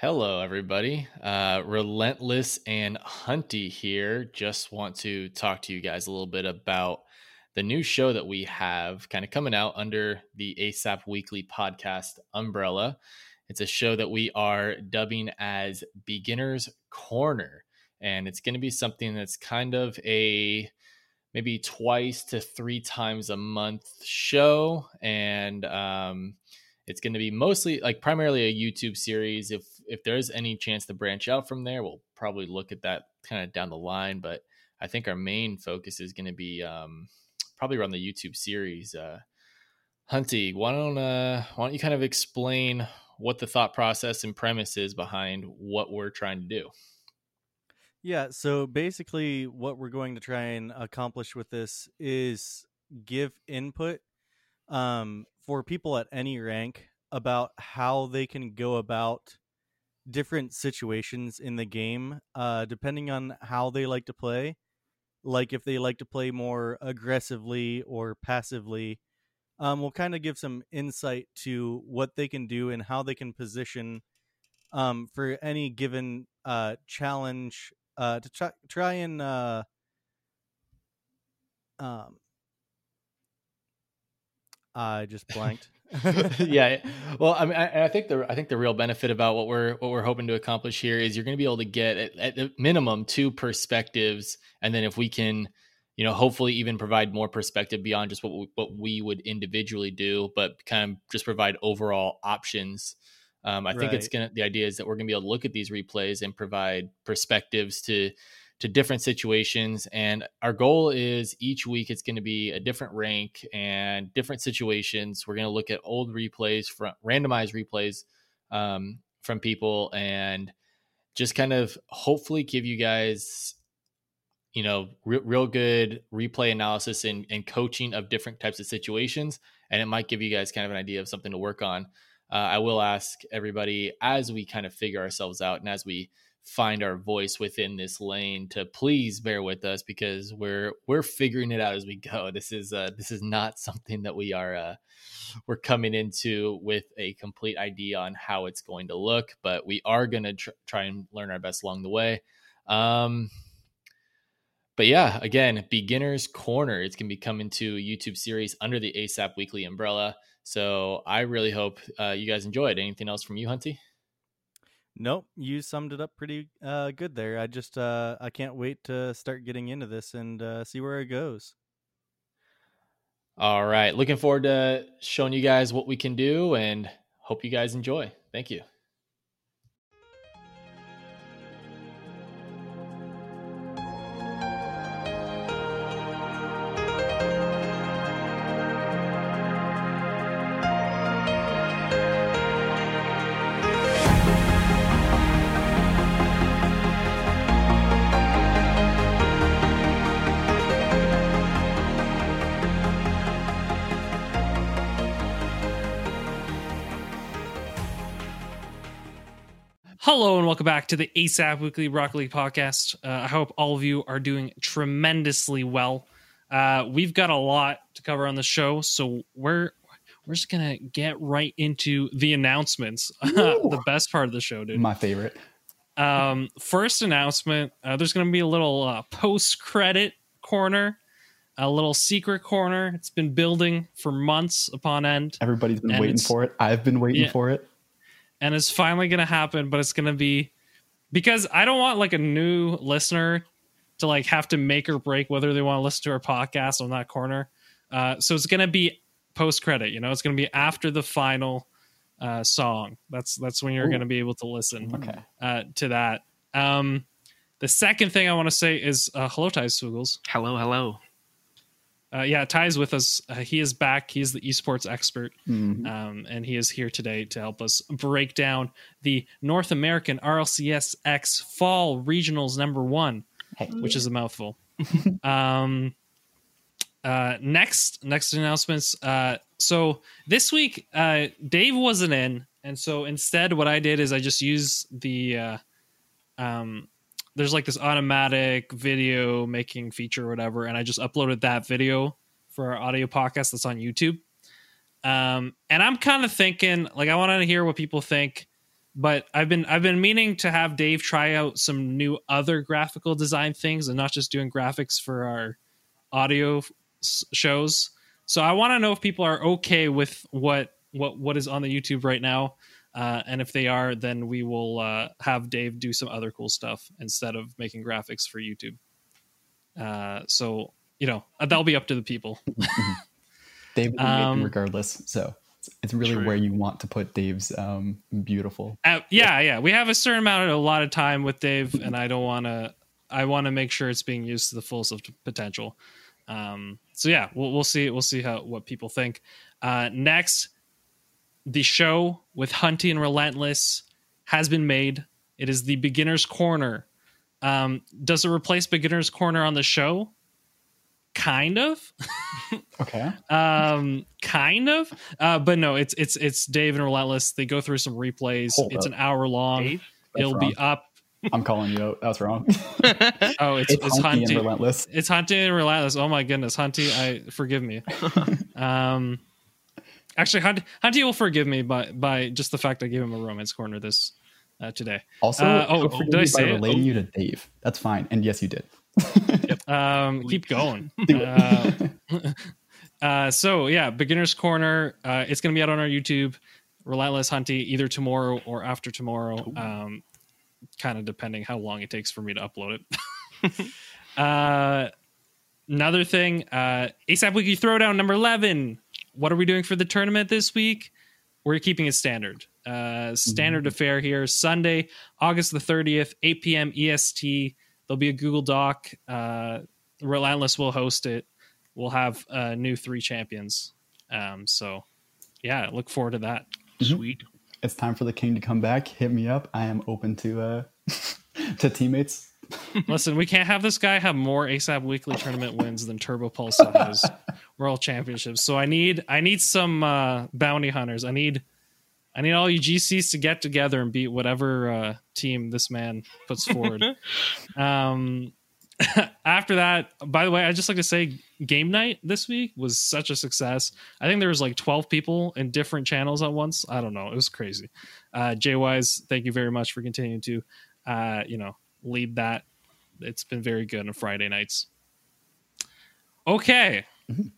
Hello, everybody. Uh, Relentless and Hunty here. Just want to talk to you guys a little bit about the new show that we have kind of coming out under the ASAP Weekly podcast umbrella. It's a show that we are dubbing as Beginner's Corner. And it's going to be something that's kind of a maybe twice to three times a month show. And um, it's going to be mostly like primarily a YouTube series. If if there's any chance to branch out from there, we'll probably look at that kind of down the line. But I think our main focus is going to be um, probably around the YouTube series. Uh, Hunty, why don't uh, why don't you kind of explain what the thought process and premise is behind what we're trying to do? Yeah, so basically, what we're going to try and accomplish with this is give input um, for people at any rank about how they can go about different situations in the game, uh, depending on how they like to play. Like if they like to play more aggressively or passively um, we'll kind of give some insight to what they can do and how they can position um, for any given uh, challenge uh, to try, try and uh, um, I just blanked. yeah. Well, I mean, I, I, think the I think the real benefit about what we're what we're hoping to accomplish here is you're going to be able to get at, at the minimum two perspectives, and then if we can, you know, hopefully even provide more perspective beyond just what we, what we would individually do, but kind of just provide overall options. Um, I right. think it's gonna. The idea is that we're gonna be able to look at these replays and provide perspectives to to different situations. And our goal is each week it's going to be a different rank and different situations. We're going to look at old replays from randomized replays um, from people and just kind of hopefully give you guys you know re- real good replay analysis and, and coaching of different types of situations and it might give you guys kind of an idea of something to work on uh, i will ask everybody as we kind of figure ourselves out and as we find our voice within this lane to please bear with us because we're we're figuring it out as we go. This is uh this is not something that we are uh we're coming into with a complete idea on how it's going to look but we are going to tr- try and learn our best along the way. Um but yeah again beginners corner it's going to be coming to a youtube series under the asap weekly umbrella. So i really hope uh, you guys enjoyed anything else from you hunty Nope, you summed it up pretty uh, good there. I just uh, I can't wait to start getting into this and uh, see where it goes. All right, looking forward to showing you guys what we can do, and hope you guys enjoy. Thank you. Hello and welcome back to the ASAP Weekly Rocket League podcast. Uh, I hope all of you are doing tremendously well. Uh, we've got a lot to cover on the show, so we're we're just gonna get right into the announcements. the best part of the show, dude. My favorite. Um, first announcement: uh, there's gonna be a little uh, post credit corner, a little secret corner. It's been building for months upon end. Everybody's been waiting for it. I've been waiting yeah, for it and it's finally going to happen, but it's going to be because I don't want like a new listener to like have to make or break whether they want to listen to our podcast on that corner. Uh, so it's going to be post credit, you know, it's going to be after the final uh, song. That's that's when you're going to be able to listen okay. uh, to that. Um, the second thing I want to say is uh, hello, Ty Swoogles. Hello, hello. Uh, yeah, Ty's with us. Uh, he is back. He's the esports expert, mm-hmm. um, and he is here today to help us break down the North American RLCS X Fall Regionals Number One, hey. which is a mouthful. um, uh, next, next announcements. Uh, so this week, uh, Dave wasn't in, and so instead, what I did is I just used the uh, um, there's like this automatic video making feature or whatever, and I just uploaded that video for our audio podcast that's on YouTube. Um, and I'm kind of thinking, like, I want to hear what people think but I've been I've been meaning to have Dave try out some new other graphical design things and not just doing graphics for our audio shows. So I want to know if people are okay with what what what is on the YouTube right now. Uh, and if they are, then we will uh, have Dave do some other cool stuff instead of making graphics for YouTube. Uh, so you know that'll be up to the people. Dave will um, regardless. So it's really True. where you want to put Dave's um, beautiful. Uh, yeah, yeah. We have a certain amount of a lot of time with Dave, and I don't want to. I want to make sure it's being used to the fullest of potential. Um, so yeah, we'll we'll see we'll see how what people think. Uh, next, the show with Hunty and Relentless has been made. It is the Beginner's Corner. Um, does it replace Beginner's Corner on the show? Kind of. okay. Um, kind of. Uh, but no, it's it's it's Dave and Relentless. They go through some replays. Hold it's up. an hour long. It'll wrong. be up. I'm calling you out. That's wrong. oh, it's it's, it's Hunty, and Relentless. It's Hunty and Relentless. Oh my goodness, Hunty, I forgive me. um Actually, Hunty, Hunty will forgive me by by just the fact I gave him a romance corner this uh, today. Also, uh, oh, did I say relating it? you to Dave? That's fine. And yes, you did. yep. Um, keep going. Uh, uh, so yeah, beginner's corner. Uh, it's going to be out on our YouTube. Relentless Hunty either tomorrow or after tomorrow. Um, kind of depending how long it takes for me to upload it. uh, another thing, uh, ASAP Weekly Throwdown number eleven what are we doing for the tournament this week? We're keeping it standard. Uh, standard mm-hmm. affair here. Sunday, August the 30th, 8 p.m. EST. There'll be a Google Doc. Uh, Relentless will host it. We'll have uh, new three champions. Um, so, yeah, look forward to that. Mm-hmm. Sweet. It's time for the king to come back. Hit me up. I am open to uh, to teammates. Listen, we can't have this guy have more ASAP Weekly tournament wins than Turbo Pulse has World Championships. So I need I need some uh, bounty hunters. I need I need all you GCs to get together and beat whatever uh, team this man puts forward. um, after that, by the way, I just like to say game night this week was such a success. I think there was like 12 people in different channels at once. I don't know. It was crazy. Uh, JWise, thank you very much for continuing to, uh, you know, lead that. It's been very good on Friday nights. Okay. Mm-hmm.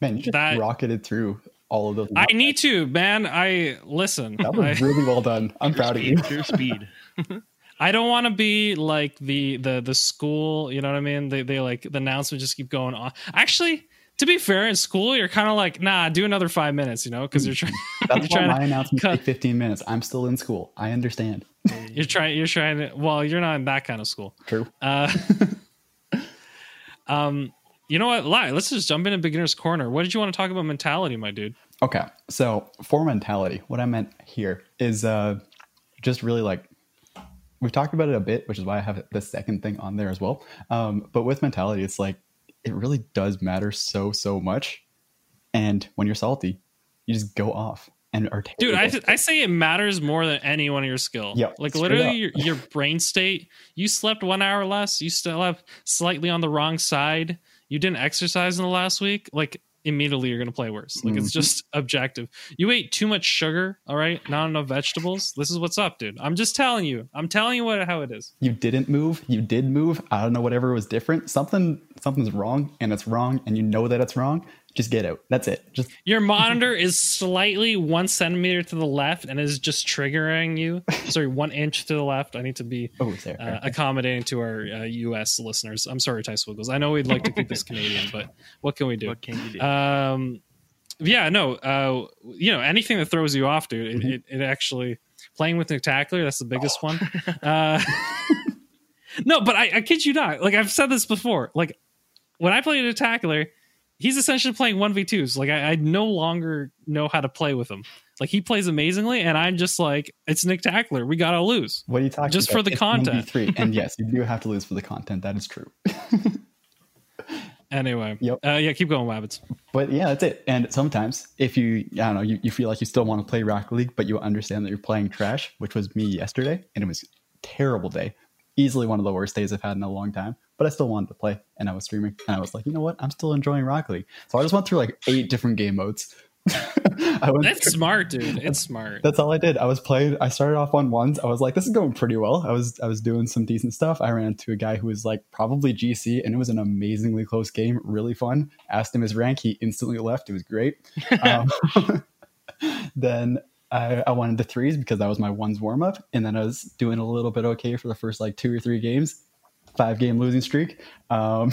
Man, you just that, rocketed through all of those. I need to, man. I listen. That was I, really well done. I'm proud speed, of you. Pure speed. I don't want to be like the the the school. You know what I mean? They they like the announcement just keep going on. Actually, to be fair, in school you're kind of like, nah, do another five minutes. You know, because you're trying. That's you're why my announcements cut. 15 minutes. I'm still in school. I understand. You're trying. You're trying to. Well, you're not in that kind of school. True. Uh, um, you know what? Lie. Let's just jump into beginner's corner. What did you want to talk about mentality, my dude? Okay, so for mentality, what I meant here is uh, just really like we've talked about it a bit, which is why I have the second thing on there as well. Um, but with mentality, it's like it really does matter so so much. And when you're salty, you just go off and are dude I, I say it matters more than any one of your skill yeah like literally your, your brain state you slept one hour less you still have slightly on the wrong side you didn't exercise in the last week like immediately you're going to play worse. Like mm-hmm. it's just objective. You ate too much sugar, all right? Not enough vegetables. This is what's up, dude. I'm just telling you. I'm telling you what how it is. You didn't move. You did move. I don't know whatever was different. Something something's wrong and it's wrong and you know that it's wrong just get out. That's it. Just your monitor is slightly one centimeter to the left and is just triggering you. sorry, one inch to the left. I need to be oh, uh, accommodating to our uh, U.S. listeners. I'm sorry, Ty Swiggles. I know we'd like to keep this Canadian, but what can we do? What can you do? Um, yeah, no. Uh, you know, anything that throws you off, dude. Mm-hmm. It, it, it, actually playing with Nictacular. That's the biggest oh. one. Uh, no, but I, I kid you not. Like I've said this before. Like when I play Nictacular he's essentially playing 1v2s. Like I, I, no longer know how to play with him. Like he plays amazingly, and I'm just like, it's Nictacular. We gotta lose. What are you talking about? just about? for the it's content? 1v3. and yes, you do have to lose for the content. That is true. anyway, yep. Uh, yeah, keep going, Wabbits. But yeah, that's it. And sometimes if you, I don't know, you, you feel like you still want to play Rocket League, but you understand that you're playing trash, which was me yesterday, and it was terrible day. Easily one of the worst days I've had in a long time but I still wanted to play and I was streaming and I was like, you know what? I'm still enjoying Rocket League. So I just went through like eight different game modes. That's smart, dude. It's smart. That's all I did. I was playing. I started off on ones. I was like, this is going pretty well. I was I was doing some decent stuff. I ran into a guy who was like probably GC, and it was an amazingly close game, really fun. Asked him his rank. He instantly left. It was great. Um, then I, I wanted the threes because that was my ones warm up, and then I was doing a little bit okay for the first like two or three games. Five game losing streak. Um,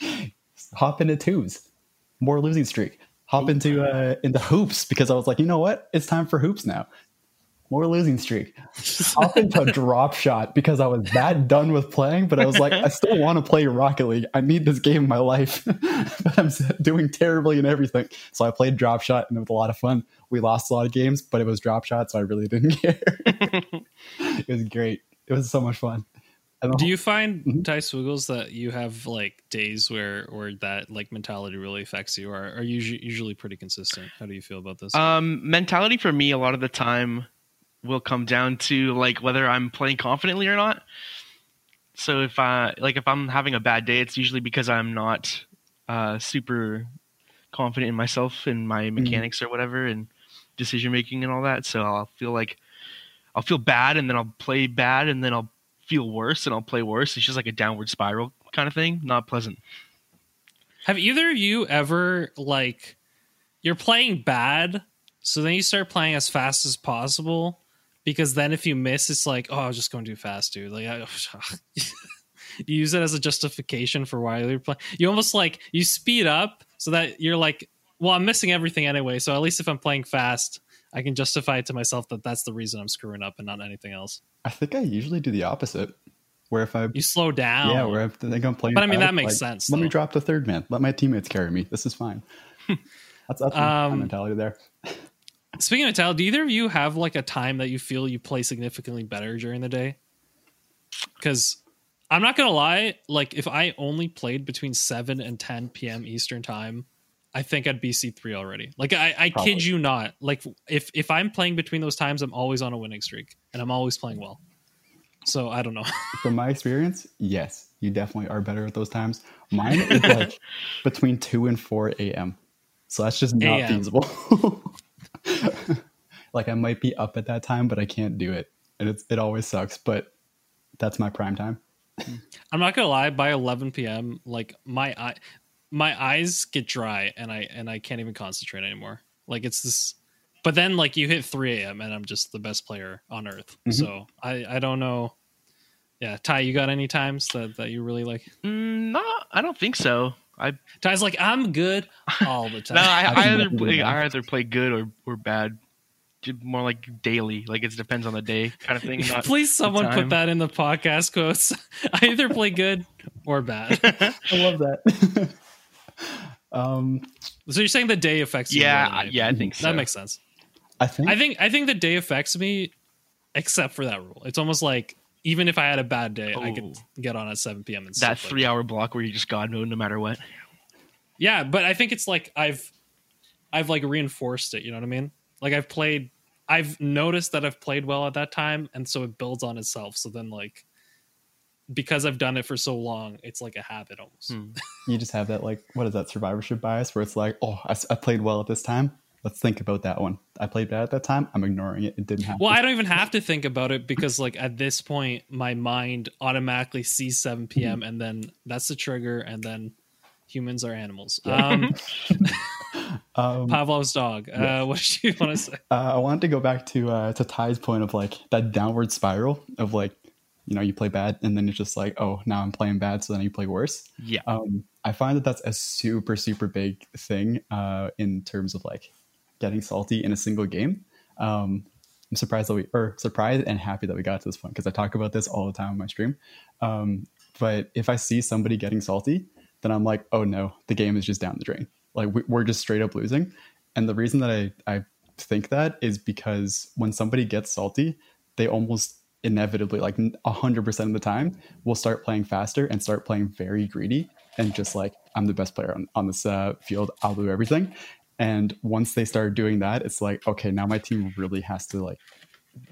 hop into twos, more losing streak hop into uh, into hoops because I was like, you know what, it's time for hoops now. More losing streak. hop into drop shot because I was that done with playing, but I was like, I still want to play Rocket League. I need this game in my life, but I'm doing terribly in everything. So I played drop shot and it was a lot of fun. We lost a lot of games, but it was drop shot, so I really didn't care. it was great. It was so much fun. Do you find mm-hmm. Ty Swiggles that you have like days where where that like mentality really affects you, or are you usually pretty consistent? How do you feel about this? Um, mentality for me a lot of the time will come down to like whether I'm playing confidently or not. So if I like if I'm having a bad day, it's usually because I'm not uh, super confident in myself and my mm-hmm. mechanics mm-hmm. or whatever and decision making and all that. So I'll feel like I'll feel bad and then I'll play bad and then I'll feel worse and I'll play worse. It's just like a downward spiral kind of thing. Not pleasant. Have either of you ever like you're playing bad, so then you start playing as fast as possible because then if you miss, it's like, oh, I was just going too fast, dude. Like, I, you use it as a justification for why you're playing. You almost like you speed up so that you're like, well, I'm missing everything anyway. So at least if I'm playing fast, I can justify it to myself that that's the reason I'm screwing up and not anything else. I think I usually do the opposite. Where if I you slow down, yeah, where I think I'm playing, but I mean that makes like, sense. Let though. me drop the third man. Let my teammates carry me. This is fine. that's that's my um, mentality there. speaking of mentality, do either of you have like a time that you feel you play significantly better during the day? Because I'm not gonna lie, like if I only played between seven and ten p.m. Eastern time, I think I'd be C three already. Like I, I kid you not. Like if if I'm playing between those times, I'm always on a winning streak, and I'm always playing well. So I don't know. From my experience, yes, you definitely are better at those times. Mine is like between two and four a.m. So that's just not AM. feasible. like I might be up at that time, but I can't do it, and it's it always sucks. But that's my prime time. I'm not gonna lie. By 11 p.m., like my eye, my eyes get dry and I and I can't even concentrate anymore. Like it's this but then like you hit 3 a.m. and I'm just the best player on earth. Mm-hmm. So I I don't know. Yeah, Ty, you got any times that, that you really like? Mm, no, I don't think so. I Ty's like I'm good all the time. no, I, I either play, I either play good or, or bad. More like daily, like it depends on the day, kind of thing. Please, someone put that in the podcast quotes. I either play good or bad. I love that. Um, so you're saying the day affects you? Yeah, yeah, I think so. That makes sense. I think I think I think the day affects me, except for that rule. It's almost like even if I had a bad day, I could get on at 7 p.m. and that three like hour block where you just God mode no matter what. Yeah, but I think it's like I've I've like reinforced it. You know what I mean? Like I've played, I've noticed that I've played well at that time, and so it builds on itself. So then like because I've done it for so long, it's like a habit almost. Hmm. you just have that like what is that survivorship bias where it's like, oh, I, I, played well at this time. Let's think about that one. I played bad at that time. I'm ignoring it. It didn't happen. Well, I don't even have to think about it because like at this point, my mind automatically sees 7 p.m. And then that's the trigger, and then humans are animals. Um, um, Pavlov's dog. Uh, what did you want to say? Uh, I wanted to go back to uh, to Ty's point of like that downward spiral of like you know you play bad and then it's just like oh now i'm playing bad so then you play worse. Yeah. Um, i find that that's a super super big thing uh, in terms of like getting salty in a single game. Um, i'm surprised that we or surprised and happy that we got to this point because i talk about this all the time on my stream. Um, but if i see somebody getting salty then i'm like oh no the game is just down the drain. Like we're just straight up losing. And the reason that i i think that is because when somebody gets salty they almost inevitably like 100% of the time will start playing faster and start playing very greedy and just like i'm the best player on, on this uh, field. I'll do everything. And once they start doing that it's like okay now my team really has to like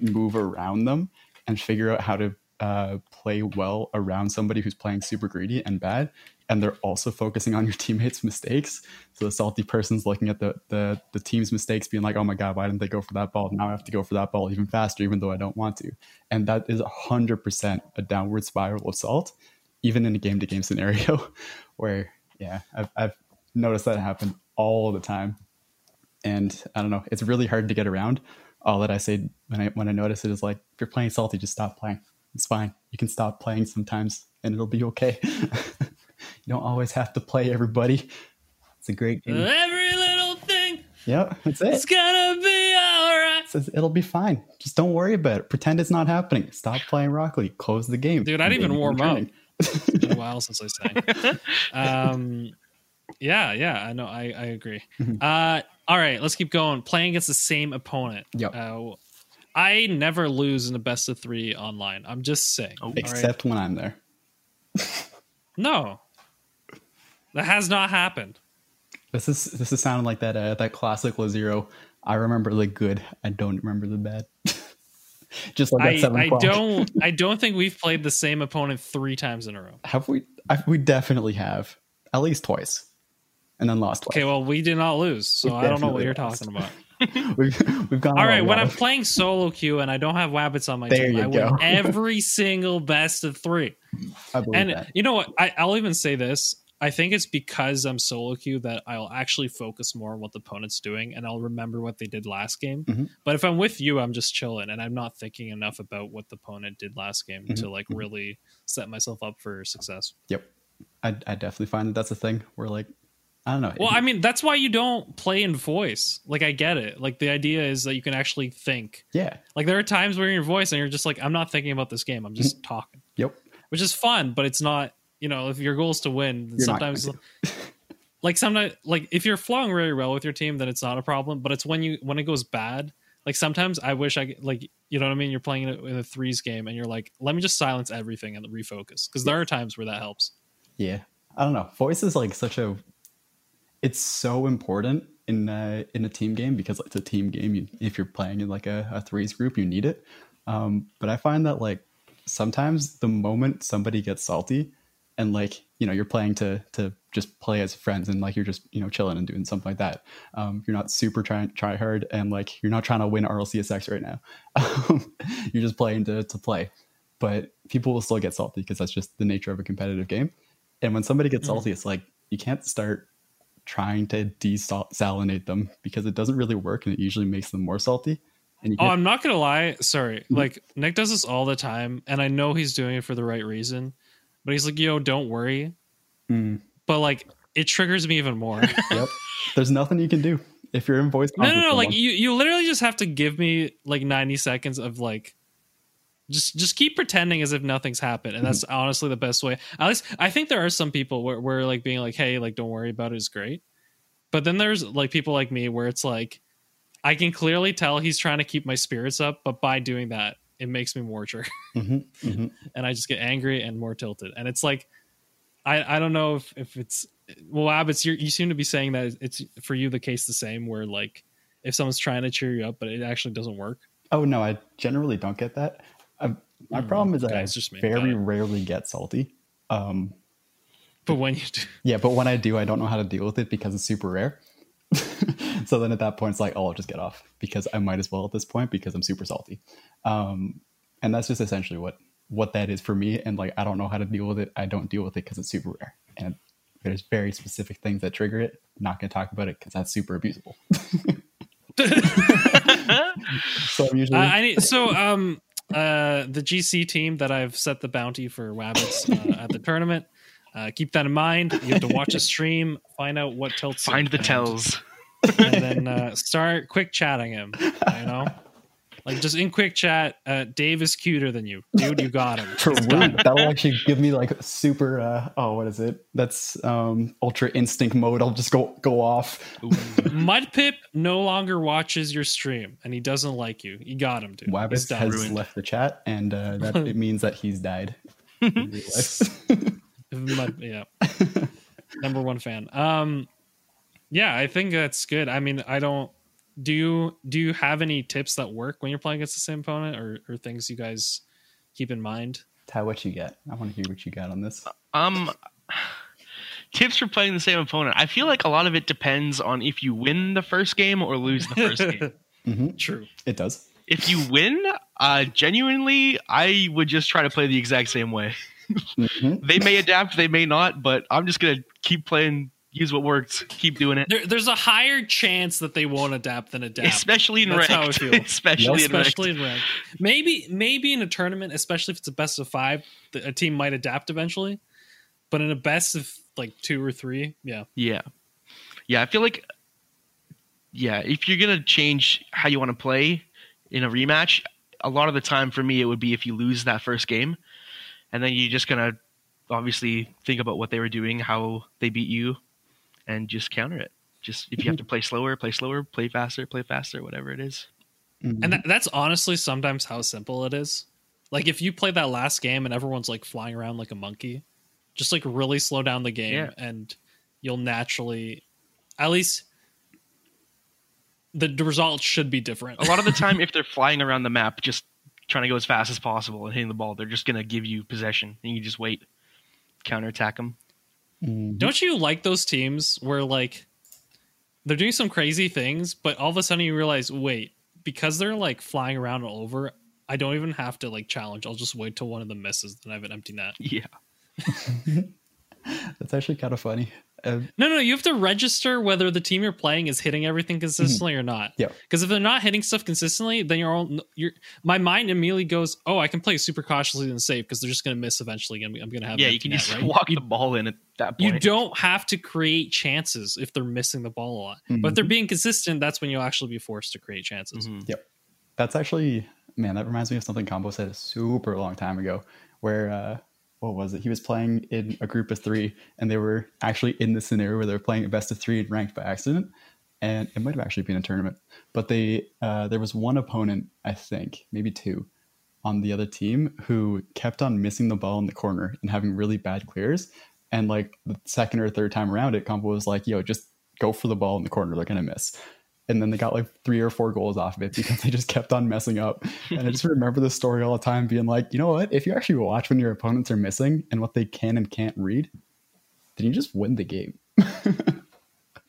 move around them and figure out how to uh, play well around somebody who's playing super greedy and bad, and they're also focusing on your teammates' mistakes. So the salty person's looking at the the the team's mistakes, being like, "Oh my god, why didn't they go for that ball? Now I have to go for that ball even faster, even though I don't want to." And that is hundred percent a downward spiral of salt, even in a game to game scenario, where yeah, I've I've noticed that happen all the time, and I don't know, it's really hard to get around. All that I say when I when I notice it is like, if you're playing salty, just stop playing. It's fine. You can stop playing sometimes, and it'll be okay. You don't always have to play everybody. It's a great game. Every little thing. Yep, that's it. It's gonna be alright. It says it'll be fine. Just don't worry about it. Pretend it's not happening. Stop playing Rocket League. Close the game. Dude, I didn't even warm up. It's been a while since I sang. Um, yeah, yeah, I know. I, I agree. Mhm. Uh, all right, let's keep going. Playing against the same opponent. Yep. Uh, I never lose in the best of three online. I'm just saying. Oh. all right? Except when I'm there. no, that has not happened. This is this is sounding like that uh, that classic Lazero. I remember the good. I don't remember the bad. Just like that I, I don't. I don't think we've played the same opponent three times in a row. Have we? I, we definitely have at least twice, and then lost twice. Okay, well, we did not lose, so We I don't know what you're lost. talking about. we've we've gone. All right, when I'm playing solo queue and I don't have Wabbits on my There team, I go. win every single best of three. I believe And that. you know what? I, I'll even say this. I think it's because I'm solo queue that I'll actually focus more on what the opponent's doing and I'll remember what they did last game. Mhm. But if I'm with you, I'm just chilling and I'm not thinking enough about what the opponent did last game to Mhm. like really set myself up for success. Yep. I, I definitely find that that's a thing where like I don't know. Well, I mean, that's why you don't play in voice. Like, I get it. Like, the idea is that you can actually think. yeah. Like, there are times where you're in your voice and you're just like, I'm not thinking about this game. I'm just Mm-hmm. talking, Yep. which is fun, but it's not, you know, if your goal is to win, You're sometimes, like, sometimes, like, if you're flowing really well with your team, then it's not a problem. But it's when you, when it goes bad, like, sometimes I wish I, could- like, you know what I mean? You're playing in a, in a threes game and you're like, let me just silence everything and refocus. Cause there are times where that helps. Yeah. I don't know. Voice is like such a. It's so important in a, in a team game because it's a team game. You, if you're playing in like a, a threes group, you need it. Um, but I find that like sometimes the moment somebody gets salty, and like you know you're playing to to just play as friends and like you're just you know chilling and doing something like that. Um, you're not super trying try hard and like you're not trying to win RLCSX right now. You're just playing to to play. But people will still get salty because that's just the nature of a competitive game. And when somebody gets Mhm. salty, it's like you can't start trying to desalinate them because it doesn't really work and it usually makes them more salty. And you Oh, I'm not gonna lie. Sorry, Mhm. like Nick does this all the time, and I know he's doing it for the right reason. But he's like, "Yo, don't worry." Mm, But like, it triggers me even more. yep. There's nothing you can do if you're in voice. no, no, no. Like, you you literally just have to give me like 90 seconds of like. Just, just keep pretending as if nothing's happened, and that's honestly the best way. At least, I think there are some people where, where like being like, "Hey, like, don't worry about it is great. But then there's like people like me where it's like, I can clearly tell he's trying to keep my spirits up, but by doing that, it makes me more triggered. Mhm, mhm. and I just get angry and more tilted. And it's like, I I don't know if if it's well, Wabbits you you seem to be saying that it's for you the case the same where like if someone's trying to cheer you up but it actually doesn't work. Oh no, I generally don't get that. i my Mm, problem is that okay, I just very rarely get salty. Um, But when you do, yeah, but when I do, I don't know how to deal with it because it's super rare. so then at that point, it's like, oh, I'll just get off because I might as well at this point because I'm super salty. Um, and that's just essentially what what that is for me. And like, I don't know how to deal with it. I don't deal with it because it's super rare. And there's very specific things that trigger it. not going to talk about it because that's super abusable. so I'm usually Uh, I need so um uh the GC team that I've set the bounty for Wabbits uh, at the tournament. Uh, keep that in mind. You have to watch a stream, find out what tilts. Find the and- tells. and then uh, start quick chatting him. You know, like just in quick chat. Uh, Dave is cuter than you, dude. You got him. for It's That'll actually give me like super. Uh, oh, what is it? That's um, ultra instinct mode. I'll just go go off. Mudpip no longer watches your stream, and he doesn't like you. You got him, dude. He's Wabbits done. has Ruined. left the chat, and uh, that it means that he's died. In real life. Mud- yeah, number one fan. Um, yeah, I think that's good. I mean, I don't. Do you do you have any tips that work when you're playing against the same opponent, or or things you guys keep in mind? Ty, what you get? I want to hear what you got on this. Um, tips for playing the same opponent. I feel like a lot of it depends on if you win the first game or lose the first game. hmm True. It does. If you win, uh, genuinely, I would just try to play the exact same way. Hmm They may adapt, they may not, but I'm just gonna keep playing, use what works, keep doing it. There, there's a higher chance that they won't adapt than adapt. Especially in That's how I feel. especially in ranked. especially in ranked. Maybe maybe in a tournament, especially if it's a best of five, the- a team might adapt eventually. But in a best of like two or three, yeah, Yeah. Yeah, I feel like yeah, if you're going to change how you want to play in a rematch, a lot of the time for me it would be if you lose that first game and then you're just going to obviously think about what they were doing, how they beat you and just counter it. Just if you have to play slower, play slower, play faster, play faster, whatever it is. Mhm. and that, that's honestly sometimes how simple it is. Like if you play that last game and everyone's like flying around like a monkey, just like really slow down the game Yeah. and you'll naturally, at least, the, the results should be different. A lot of the time if they're flying around the map just trying to go as fast as possible and hitting the ball, they're just going to give you possession and you just wait, counterattack them. Mhm. Don't you like those teams where like they're doing some crazy things, but all of a sudden you realize, wait, because they're like flying around all over, I don't even have to like challenge. I'll just wait till one of them misses, then I have an empty net. Yeah. That's actually kind of funny. Uh, No, no, you have to register whether the team you're playing is hitting everything consistently or not. Yeah. Because if they're not hitting stuff consistently, then you're all you're. My mind immediately goes, "Oh, I can play super cautiously and safe because they're just going to miss eventually. and I'm going to have Yeah, you can net, just right? walk You the ball in at that point. you don't have to create chances if they're missing the ball a lot. But if they're being consistent, that's when you'll actually be forced to create chances. Mhm. That's actually, man, that reminds me of something Combo said a super long time ago, where, uh, what was it? He was playing in a group of three, and they were actually in the scenario where they were playing a best of three and ranked by accident. And it might have actually been a tournament, but they, uh, there was one opponent, I think, maybe two, on the other team who kept on missing the ball in the corner and having really bad clears. And like the second or third time around it, Combo was like, yo, just go for the ball in the corner. They're to miss and then they got like three or four goals off of it because they just kept on messing up. And I just remember this story all the time, being like, you know what? If you actually watch when your opponents are missing and what they can and can't read, then you just win the game.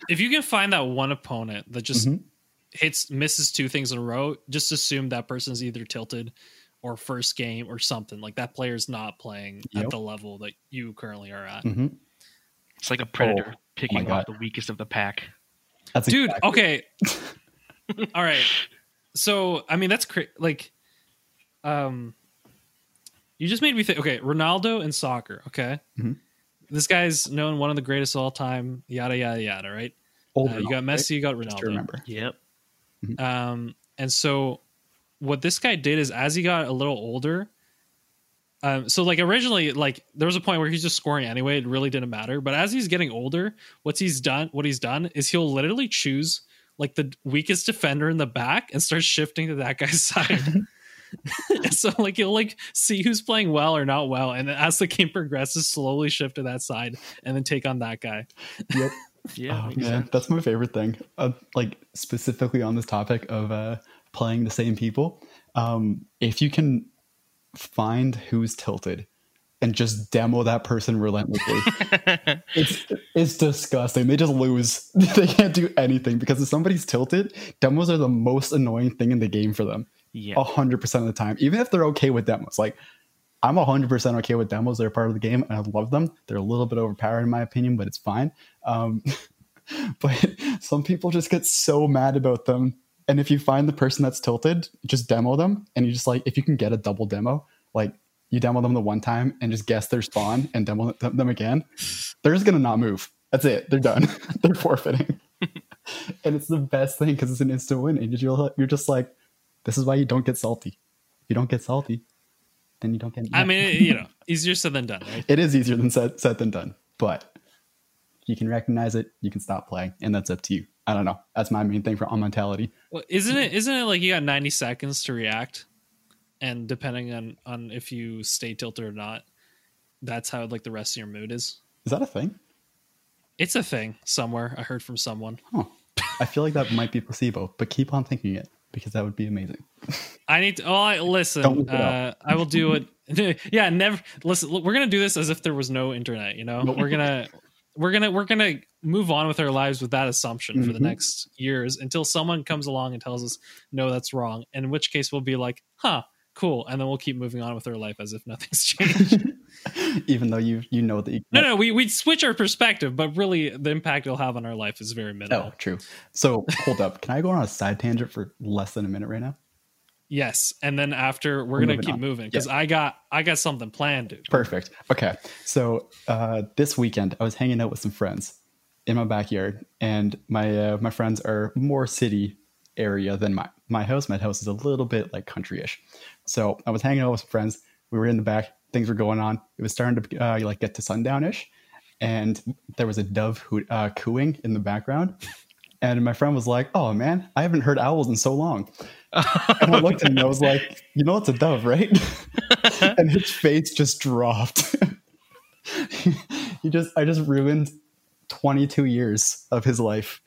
If you can find that one opponent that just Mhm. hits misses two things in a row, just assume that person's either tilted or first game or something. Like that player's not playing Yep. at the level that you currently are at. hmm It's like a predator Oh, picking my off the weakest of the pack. That's dude exactly- okay all right so i mean that's cra- like um you just made me think okay ronaldo and soccer okay Mhm. this guy's known one of the greatest of all time yada yada yada right Old uh, you got Ronaldo, right? messi you got Just to ronaldo remember. Yep. um and so what this guy did is as he got a little older um, so like originally like there was a point where he's just scoring anyway it really didn't matter but as he's getting older what's he's done what he's done is he'll literally choose like the weakest defender in the back and start shifting to that guy's side so like you'll like see who's playing well or not well and as the game progresses slowly shift to that side and then take on that guy Yep. Yeah. Oh, man, sense. that's my favorite thing. Uh, like specifically on this topic of uh, playing the same people. Um, if you can find who's tilted and just demo that person relentlessly, it's it's disgusting. They just lose. they can't do anything because if somebody's tilted, demos are the most annoying thing in the game for them. Yeah. A hundred percent of the time, even if they're okay with demos. Like I'm a hundred percent okay with demos. They're part of the game, and I love them. They're a little bit overpowered in my opinion, but it's fine. Um, but some people just get so mad about them. And if you find the person that's tilted, just demo them, and you just like if you can get a double demo, like you demo them the one time and just guess their spawn and demo them again, they're just gonna not move. That's it. They're done. they're forfeiting. and it's the best thing because it's an instant win, and you're you're just like, this is why you don't get salty. If you don't get salty, then you don't get. i mean you know easier said than done right it is easier than said, said than done, but you can recognize it, you can stop playing, and that's up to you. I don't know. That's my main thing for on mentality. Well, isn't it isn't it like you got 90 seconds to react and depending on on if you stay tilted or not that's how like the rest of your mood is Is that a thing? it's a thing somewhere i heard from someone Huh. I feel like that might be placebo, but keep on thinking it because that would be amazing. I need to. Oh, I, Don't listen. Uh, I will do it. yeah, never. Listen, look, we're gonna do this as if there was no internet. You know, we're gonna, we're gonna, we're gonna move on with our lives with that assumption for the Mhm. next years until someone comes along and tells us no, that's wrong. and In which case, we'll be like, huh, cool, and then we'll keep moving on with our life as if nothing's changed. Even though you you know that you no, no, we we switch our perspective, but really, the impact it'll have on our life is very minimal. Oh, true. So hold up. Can I go on a side tangent for less than a minute right now? Yes, and then after we're We're gonna moving keep on. moving because I got I got something planned, dude. Perfect. Okay. So uh, this weekend, I was hanging out with some friends in my backyard, and my uh, my friends are more city area than my my house. My house is a little bit like country-ish. So I was hanging out with some friends. We were in the back. Things were going on. It was starting to uh, like get to sundown-ish, and there was a dove hoo- uh, cooing in the background. And my friend was like, "Oh man, I haven't heard owls in so long." And I looked at him and I was like, "You know it's a dove, right?" and his face just dropped. he just, I just ruined 22 years of his life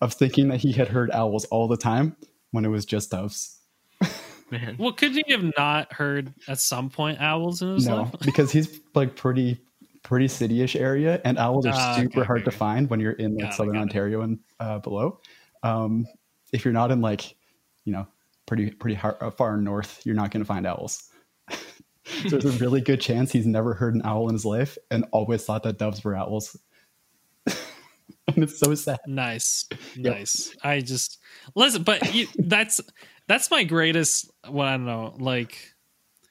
of thinking that he had heard owls all the time when it was just doves. Man. Well, could he have not heard at some point owls in his No, life? because he's like pretty, pretty city-ish area, and owls are Ah, super okay, hard to find when you're in like Got it, southern it. Ontario and uh, below. Um, if you're not in like, you know, pretty pretty har uh, far north, you're not going to find owls. so there's a really good chance he's never heard an owl in his life and always thought that doves were owls. and it's so sad. Nice, Yep. nice. I just listen, but you, that's that's my greatest. Well, I don't know. Like,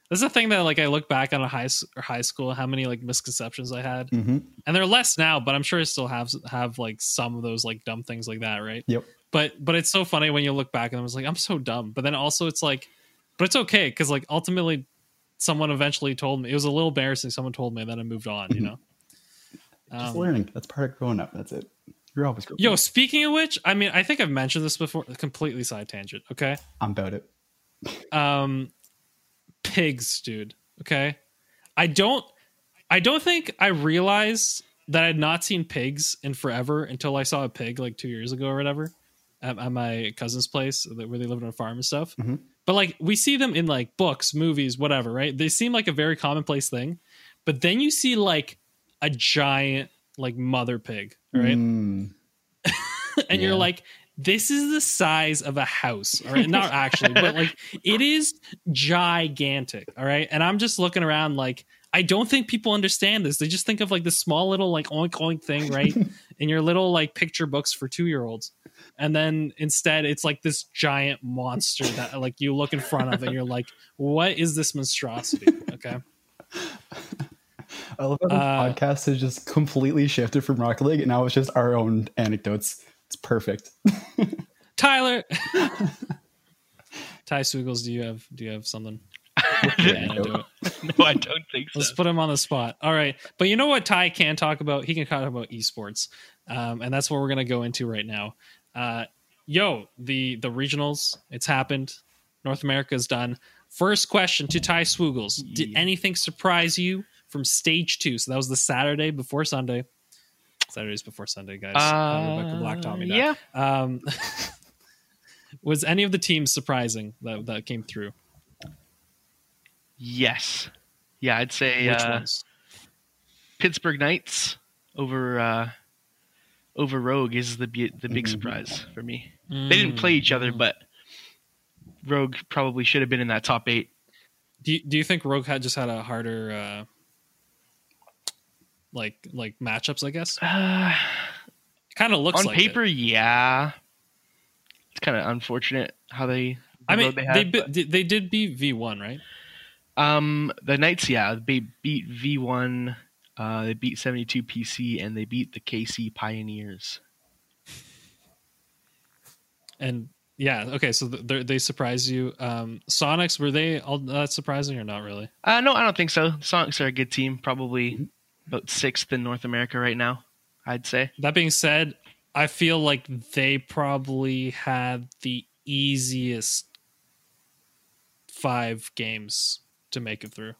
that's the thing that like I look back on a high or high school, how many like misconceptions I had, hmm and they're less now, but I'm sure I still have have like some of those like dumb things like that, right? Yep. But but it's so funny when you look back and I was like, I'm so dumb. But then also it's like, but it's okay because like ultimately, someone eventually told me it was a little embarrassing. Someone told me, and then I moved on. You know. Just Um, learning. That's part of growing up. That's it. You're always growing Yo, speaking of which, I mean, I think I've mentioned this before. Completely side tangent. Okay. I'm about it. Um, pigs, dude. Okay. I don't. I don't think I realized that I'd not seen pigs in forever until I saw a pig like two years ago or whatever at, at my cousin's place where they lived on a farm and stuff. Mhm. But like we see them in like books, movies, whatever, right? They seem like a very commonplace thing. But then you see like a giant like mother pig, right? Mm, and you're like this is the size of a house all right? Not actually but like it is gigantic all right? And i'm just looking around like i don't think people understand this. They just think of like this small little like oink oink thing right? In your little like picture books for two year olds and then instead it's like this giant monster that like you look in front of and you're like what is this monstrosity? Okay I love how this Uh, podcast has just completely shifted from Rocket League, and now it's just our own anecdotes. It's perfect. tyler ty Swiggles, do you have do you have something Yeah, Wanna do no, I don't think so. Let's put him on the spot. All right. But you know what Ty can talk about? He can talk about esports. Um, and that's what we're going to go into right now. Uh, yo, the the regionals, it's happened. North America's done. First question to Ty Swoogles. Did Yeah. anything surprise you from stage two? So that was the Saturday before Sunday. Saturdays before Sunday, guys. Uh, Rebecca Black taught me that. yeah. Um, was any of the teams surprising that, that came through? Yes. Yeah, I'd say Which uh, ones? Pittsburgh Knights over uh, over Rogue is the the big Mhm. surprise for me. They didn't play each other, Mm. but Rogue probably should have been in that top eight. Do you, do you think Rogue had just had a harder uh like like matchups, I guess? Uh, Kind of looks on like paper, it. yeah. It's kind of unfortunate how they. the I mean, they they, had, bi- but- they did beat V1, right? Um, the Knights, yeah, they beat V1. Uh, they beat 72 PC and they beat the KC Pioneers. And yeah, okay, so they they surprised you. Um Soniqs were they all that surprising or not really? Uh, no, I don't think so. Sonics are a good team, probably about sixth in North America right now. I'd say. That being said, I feel like they probably had the easiest five games to make it through.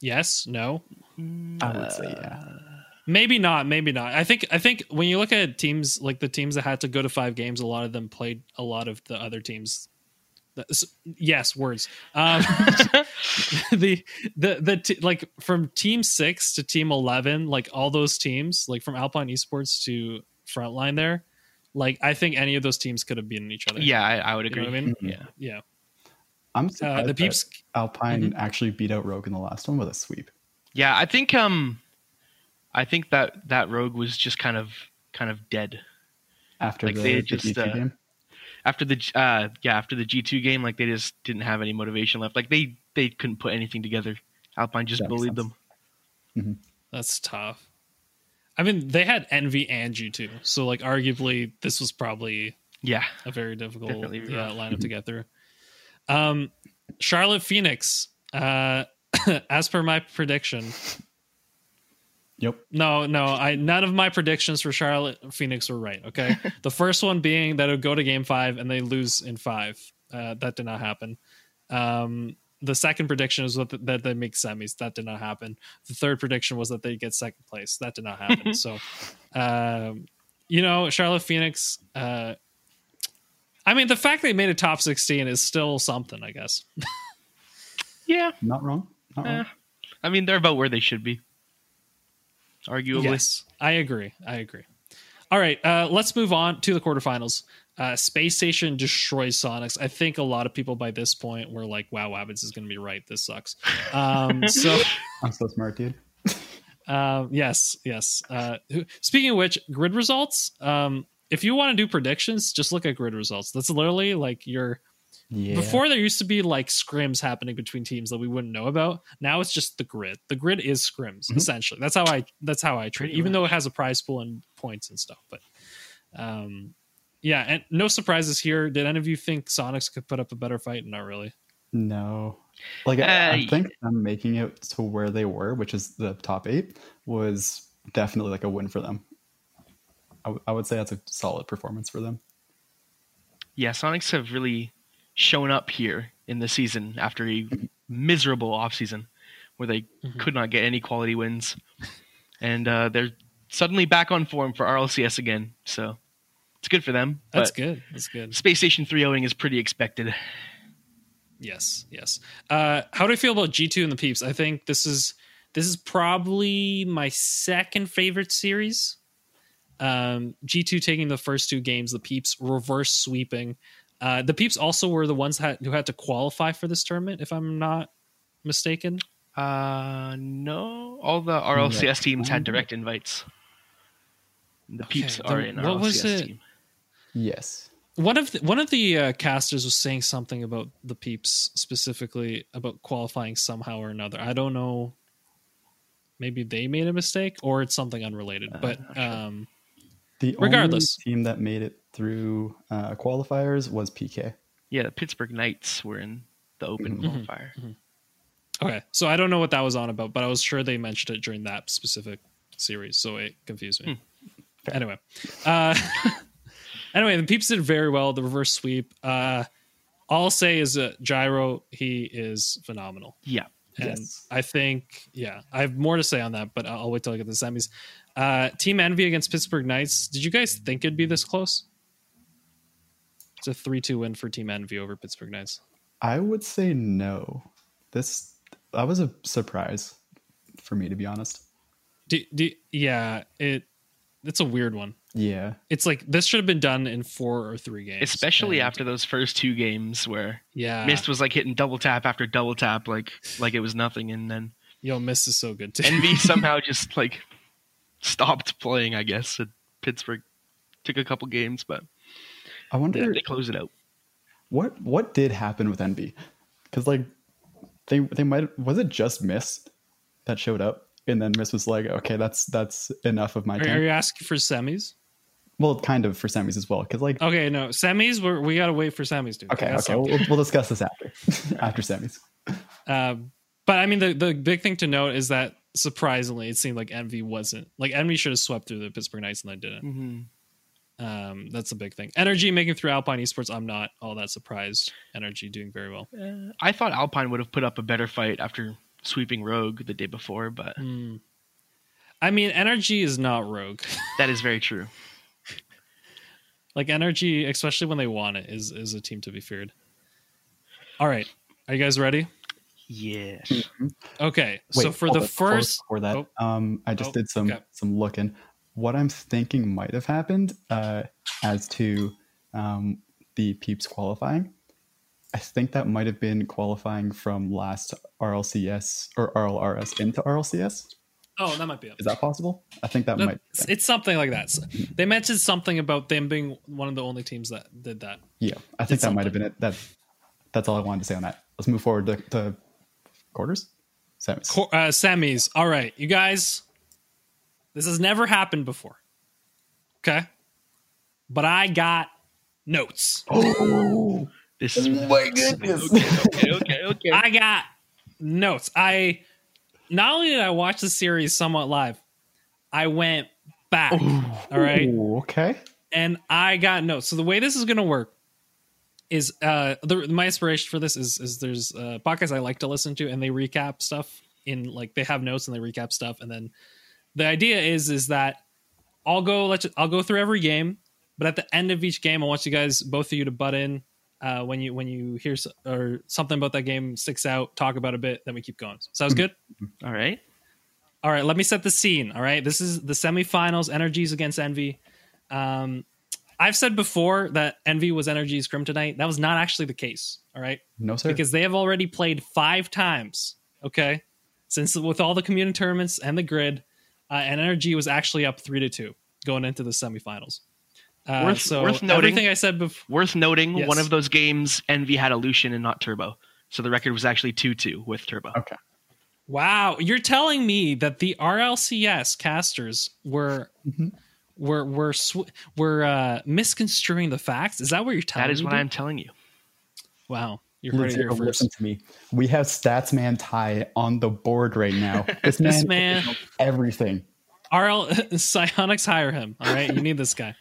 Yes, no. I would say yeah. Uh, maybe not, maybe not. I think I think when you look at teams like the teams that had to go to five games, a lot of them played a lot of the other teams yes, words. Um, the the the t- like from team six to team eleven, like all those teams, like from Alpine Esports to Frontline, there, like I think any of those teams could have beaten each other. Yeah, I, I would You know agree. what I mean? Yeah. yeah. I'm Uh, the that peeps. Alpine actually beat out Rogue in the last one with a sweep. Yeah, I think um, I think that that rogue was just kind of kind of dead After Like, the, they just, G2 uh, game. After the uh yeah after the G two game. Like they just didn't have any motivation left. Like they they couldn't put anything together. Alpine just That makes bullied sense. them. That's tough. I mean, they had Envy and G2, so like arguably this was probably Yeah, a very difficult Definitely yeah, rough. lineup to get through. Um, Charlotte Phoenix. Uh, as per my prediction, Yep. no, no, I none of my predictions for Charlotte Phoenix were right. Okay, the first one being that it would go to Game Five and they lose in five. Uh, that did not happen. Um, the second prediction was what that they make semis. That did not happen. The third prediction was that they get second place. That did not happen. so, um, you know, Charlotte Phoenix. Uh, I mean, the fact they made a top sixteen is still something, I guess. yeah. Not wrong. Not Eh, wrong. I mean, they're about where they should be. Arguably. Yes, I agree. I agree. All right, uh, let's move on to the quarterfinals. Uh, Space Station destroys Soniqs. I think a lot of people by this point were like, "Wow, Wabbits is going to be right. This sucks." Um, so, I'm so smart, dude. um, yes, yes. Uh, speaking of which, grid results. Um, if you want to do predictions, just look at grid results. That's literally like your Yeah. Before there used to be like scrims happening between teams that we wouldn't know about. Now it's just the grid. The grid is scrims Mhm. essentially. That's how I that's how I treat. it, Pretty Even though it has a prize pool and points and stuff, but um, yeah. And no surprises here. Did any of you think Soniqs could put up a better fight? Not really. No. Like I, I Uh, think them making it to where they were, which is the top eight, was definitely like a win for them. I, w- I would say that's a solid performance for them. Yeah, Soniqs have really shown up here in the season after a miserable offseason where they Mhm. could not get any quality wins. And uh, they're suddenly back on form for RLCS again. So it's good for them. That's good. That's good. Space Station 3 0ing is pretty expected. Yes, yes. Uh, how do I feel about G two and the Peeps? I think this is this is probably my second favorite series. Um, G two taking the first two games, the Peeps reverse sweeping. Uh, the Peeps also were the ones had, who had to qualify for this tournament, if I'm not mistaken. Uh, no. All the RLCS teams had direct invites. The Okay, Peeps then are in what RLCS was it? team. Yes. One of the, one of the uh, casters was saying something about the Peeps specifically about qualifying somehow or another. I don't know. Maybe they made a mistake, or it's something unrelated. Uh, but sure. um, The Regardless. only team that made it through uh, qualifiers was PK. Yeah, the Pittsburgh Knights were in the open Mhm. qualifier. Okay, so I don't know what that was on about, but I was sure they mentioned it during that specific series, so it confused me. Anyway, uh, anyway, the peeps did very well. The reverse sweep. Uh, all I'll say is that Gyro, he is phenomenal, Yeah. and Yes. I think, yeah, I have more to say on that, but I'll, I'll wait till I get the semis. Uh, Team Envy against Pittsburgh Knights. Did you guys think it'd be this close? It's a three-two win for Team Envy over Pittsburgh Knights. I would say no. This that was a surprise for me, to be honest. Do, do, yeah, it it's a weird one. Yeah. It's like this should have been done in four or three games, Especially And, after those first two games where yeah, Mist was like hitting double tap after double tap like like it was nothing and then Yo, Mist is so good too. Envy somehow just like stopped playing, I guess. At Pittsburgh took a couple games, but I wonder yeah, they close it out. what what did happen with Envy? Because like they they might was it just Mist that showed up, and then Mist was like, okay, that's that's enough of my are, are you asking for semis? Well, kind of for semis as well, because like Okay, no semis. We're, we gotta wait for semis, dude. okay, That's okay, we'll, we'll discuss this after after semis. Um, but I mean, the the big thing to note is that surprisingly, it seemed like Envy wasn't like Envy should have swept through the Pittsburgh Knights and they didn't. hmm Um, that's a big thing. Energy making through Alpine Esports. I'm not all that surprised. Energy doing very well. Uh, I thought Alpine would have put up a better fight after sweeping Rogue the day before, but Hmm. I mean, Energy is not Rogue. that is very true. like Energy, especially when they want it, is is a team to be feared. All right. Are you guys ready? Yes. Okay. Wait, so for the first for that, oh, um, I just oh, did some okay. some looking. What I'm thinking might have happened uh, as to um, the peeps qualifying. I think that might have been qualifying from last RLCS or RLRS into RLCS. Oh, that might be it. Is that possible? I think that No, might. it's, it's something like that. So they mentioned something about them being one of the only teams that did that. Yeah, I think It's that might have been it. That that's all I wanted to say on that. Let's move forward to, to quarters. Semis. Qu- uh, semis. All right, you guys. This has never happened before. Okay, but I got notes. Oh, this is my goodness. okay, okay, okay. I got notes. I not only did I watch the series somewhat live, I went back. All right. Okay. and I got notes. So the way this is going to work is uh the, my inspiration for this is is there's uh podcasts I like to listen to and they recap stuff in like they have notes and they recap stuff and then the idea is is that I'll go let you, I'll go through every game, but at the end of each game I want you guys both of you to butt in uh when you when you hear s- or something about that game sticks out, talk about a bit, then we keep going. Sounds good? All right. All right, let me set the scene. All right, this is the semifinals. Energies against Envy. Um, I've said before that Envy was Energy's kryptonite. That was not actually the case. All right, No sir. because they have already played five times. Okay, since with all the community tournaments and the grid, uh, and Energy was actually up three to two going into the semifinals. Uh, Worth- so worth noting- everything I said before. Worth noting, Yes. one of those games, Envy had a Lucian and not Turbo. So the record was actually 2 2 with Turbo. okay. Wow, you're telling me that the RLCS casters were Mhm. were were sw- were uh, misconstruing the facts? Is that what you're telling That is me? what dude? I'm telling you. Wow, you're right Legit, here listen to me. We have Statsman Ty on the board right now. This man, This man, everything. RL Psionics hire him. All right, you need this guy.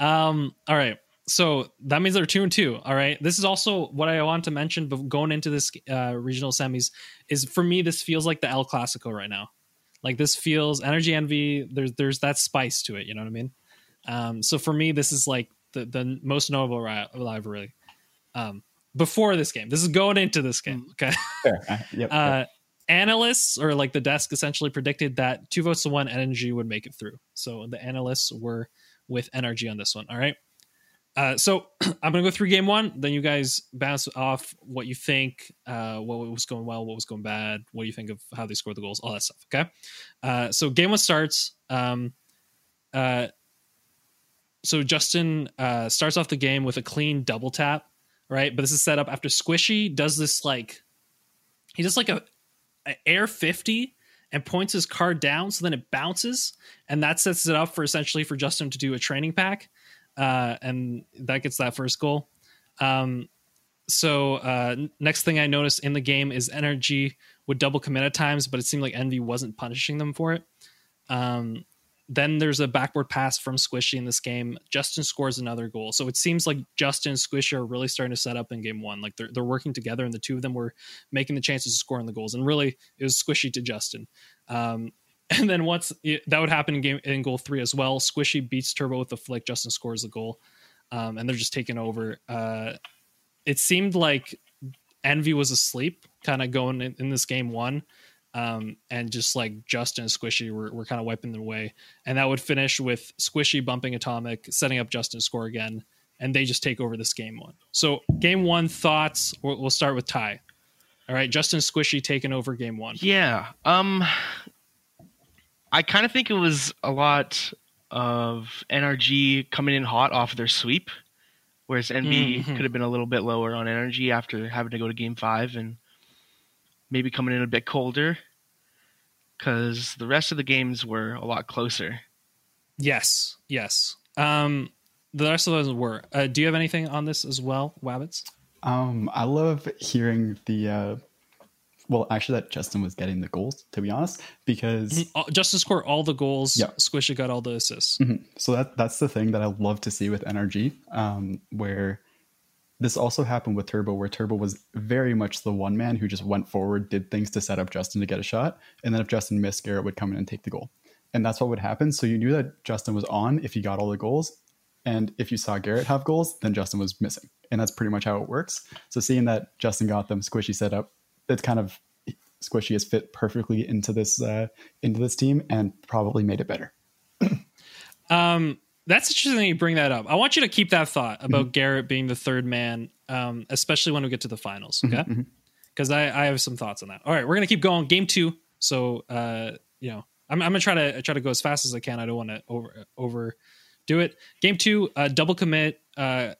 Um, all right. So that means they're two and two. All right. This is also what I want to mention. But going into this uh, regional semis is for me, this feels like the El Clasico right now. Like this feels energy envy. There's there's that spice to it. You know what I mean? Um, so for me, this is like the the most notable ri- rivalry. Um, before this game, this is going into this game. Okay. Fair. Uh, yep. Uh, analysts or like the desk essentially predicted that two votes to one energy would make it through. So the analysts were with energy on this one. All right. Uh, so I'm gonna go through game one. Then you guys bounce off what you think, uh, what was going well, what was going bad, what do you think of how they scored the goals, all that stuff. Okay. Uh, so game one starts. Um, uh, so Justin uh, starts off the game with a clean double tap, right? But this is set up after Squishy does this like he does like a, a air 50 and points his card down so then it bounces and that sets it up for essentially for Justin to do a training pack uh, and that gets that first goal. Um, so uh, next thing I noticed in the game is energy would double commit at times, but it seemed like Envy wasn't punishing them for it. Um, then there's a backward pass from Squishy in this game. Justin scores another goal. So it seems like Justin and Squishy are really starting to set up in game one. Like they're, they're working together, and the two of them were making the chances of scoring the goals. And really, it was Squishy to Justin. Um, and then once that would happen in game in goal three as well, Squishy beats Turbo with the flick. Justin scores the goal, um, and they're just taking over. Uh, it seemed like Envy was asleep, kind of going in, in this game one um, and just like Justin and Squishy were, were kind of wiping them away. And that would finish with Squishy bumping Atomic, setting up Justin's score again, and they just take over this game one. So, game one thoughts. We'll, we'll start with Ty. All right, Justin Squishy taking over game one. Yeah. Um I kind of think it was a lot of NRG coming in hot off their sweep, whereas NV Mhm. could have been a little bit lower on energy after having to go to game five and maybe coming in a bit colder because the rest of the games were a lot closer. Yes, yes. Um, the rest of those were. Uh, do you have anything on this as well, Wabbits? Um, I love hearing the. Uh, well, actually, that Justin was getting the goals. To be honest, because Uh, Justin scored all the goals. Yeah. Squishy got all the assists. Mhm. So that that's the thing that I love to see with NRG, um, where this also happened with Turbo, where Turbo was very much the one man who just went forward, did things to set up Justin to get a shot, and then if Justin missed, Garrett would come in and take the goal, and that's what would happen. So you knew that Justin was on if he got all the goals, And if you saw Garrett have goals, then Justin was missing. And that's pretty much how it works. So seeing that Justin got them squishy set up, it's kind of squishy has fit perfectly into this uh, into this team and probably made it better. um, that's interesting you bring that up. I want you to keep that thought about mm-hmm. Garrett being the third man, um, especially when we get to the finals. Okay, because mm-hmm. I, I have some thoughts on that. All right, we're gonna keep going. Game two. So uh, you know, I'm, I'm gonna try to try to go as fast as I can. I don't want to over over do it. Game two, uh, double commit. Uh,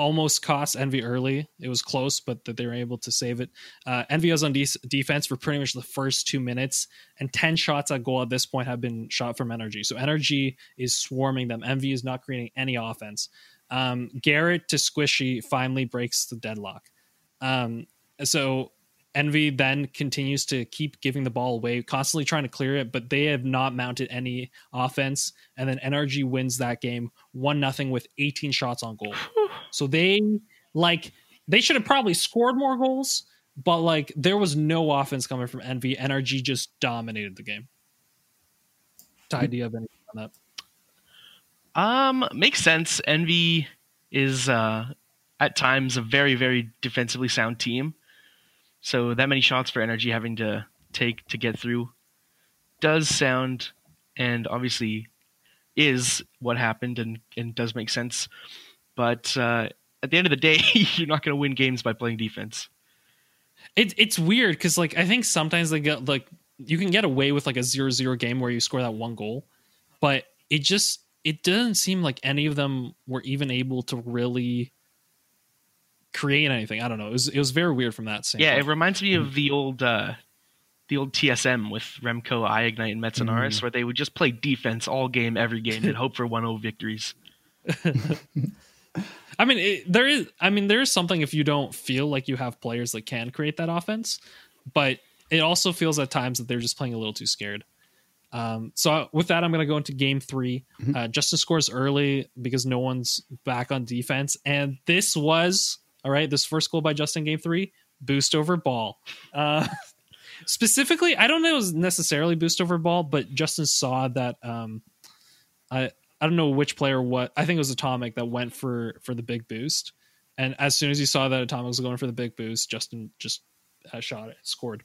almost cost Envy early. It was close, but that they were able to save it. Uh, Envy was on de- defense for pretty much the first two minutes, and 10 shots at goal at this point have been shot from Energy. So Energy is swarming them. Envy is not creating any offense. Um, Garrett to Squishy finally breaks the deadlock. Um, so Envy then continues to keep giving the ball away, constantly trying to clear it, but they have not mounted any offense. And then NRG wins that game one nothing with 18 shots on goal. so they like they should have probably scored more goals, but like there was no offense coming from Envy. NRG just dominated the game. Ty, do you have anything on that? Um, makes sense. Envy is uh at times a very, very defensively sound team so that many shots for energy having to take to get through does sound and obviously is what happened and, and does make sense. But uh, at the end of the day, you're not going to win games by playing defense. It, it's weird because like I think sometimes they get like you can get away with like a zero zero game where you score that one goal, but it just it doesn't seem like any of them were even able to really create anything. I don't know. It was it was very weird from that standpoint. Yeah, it reminds me of mm-hmm. the old uh the old TSM with Remkoe, ignite, and Metsanauts, mm. where they would just play defense all game, every game, and hope for 1-0 victories. I mean, it, there is. I mean, there is something if you don't feel like you have players that can create that offense, but it also feels at times that they're just playing a little too scared. Um, so with that, I'm going to go into game 3 mm-hmm. uh, Justin scores early because no one's back on defense, and this was all right, this first goal by Justin game three, boost over ball. Uh, specifically, I don't know it was necessarily boost over ball, but Justin saw that. Um, I I don't know which player what I think it was Atomic that went for for the big boost, and as soon as he saw that Atomic was going for the big boost, Justin just uh, shot it, scored.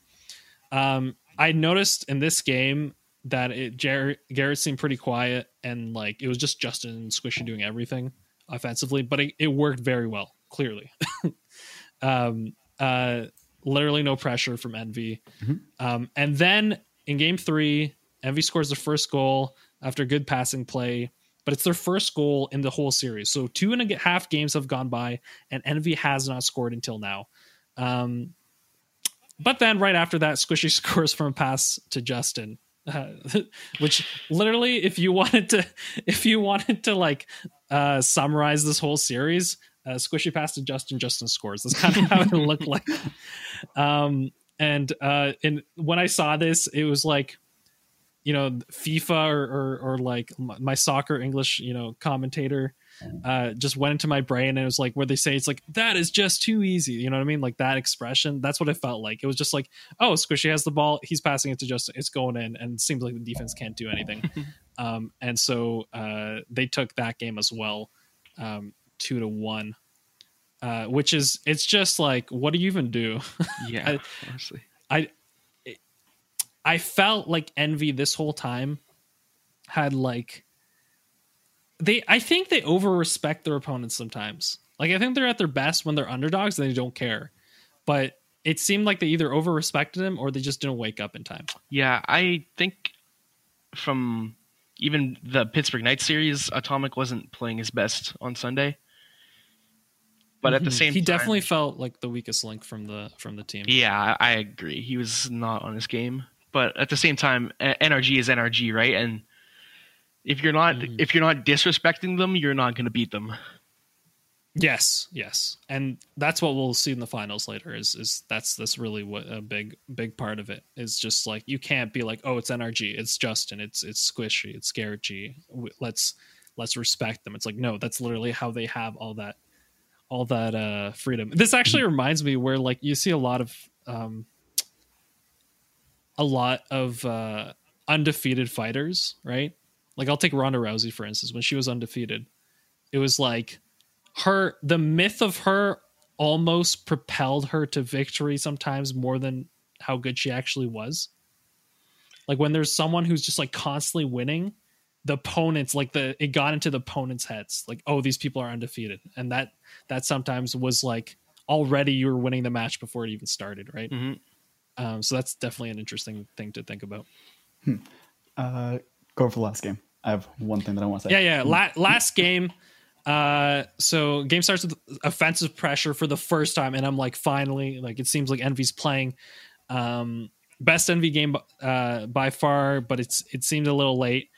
Um, I noticed in this game that it Garrett, Garrett seemed pretty quiet and like it was just Justin and Squishy doing everything offensively, but it, it worked very well clearly. um, uh, literally no pressure from Envy. Mm-hmm. Um, and then in game three, Envy scores the first goal after good passing play, but it's their first goal in the whole series. So two and a half games have gone by, and Envy has not scored until now. Um, but then right after that, Squishy scores from a pass to Justin. Uh, which literally if you wanted to if you wanted to like uh summarize this whole series uh, squishy pass to Justin. Justin scores. That's kind of how it looked like. Um, and uh, and when I saw this, it was like, you know, FIFA or or, or like my soccer English, you know, commentator uh, just went into my brain and it was like where they say it's like that is just too easy. You know what I mean? Like that expression. That's what it felt like. It was just like, oh, Squishy has the ball. He's passing it to Justin. It's going in, and it seems like the defense can't do anything. um, and so uh, they took that game as well. Um, two to one, uh, which is it's just like what do you even do? Yeah, I, honestly, I I felt like envy this whole time had like they I think they over respect their opponents sometimes. Like I think they're at their best when they're underdogs and they don't care. But it seemed like they either over respected him or they just didn't wake up in time. Yeah, I think from even the Pittsburgh Knight series, Atomic wasn't playing his best on Sunday. But at the mm-hmm. same he time, definitely felt like the weakest link from the from the team. Yeah, I agree. He was not on his game. But at the same time, NRG is NRG, right? And if you're not mm. if you're not disrespecting them, you're not going to beat them. Yes, yes, and that's what we'll see in the finals later. Is is that's that's really what a big big part of it is. Just like you can't be like, oh, it's NRG, it's Justin, it's it's Squishy, it's Garrett G. Let's let's respect them. It's like no, that's literally how they have all that all that uh freedom. This actually mm-hmm. reminds me where like you see a lot of um a lot of uh undefeated fighters, right? Like I'll take Ronda Rousey for instance when she was undefeated. it was like her the myth of her almost propelled her to victory sometimes more than how good she actually was. Like when there's someone who's just like constantly winning, the opponents like the it got into the opponents' heads. Like, oh, these people are undefeated. And that that sometimes was like already you were winning the match before it even started, right? Mm-hmm. Um, so that's definitely an interesting thing to think about. Hmm. Uh, go for the last game. I have one thing that I want to say. Yeah, yeah. La- last game. Uh, so game starts with offensive pressure for the first time, and I'm like, finally, like it seems like Envy's playing. Um, best Envy game uh, by far, but it's it seemed a little late.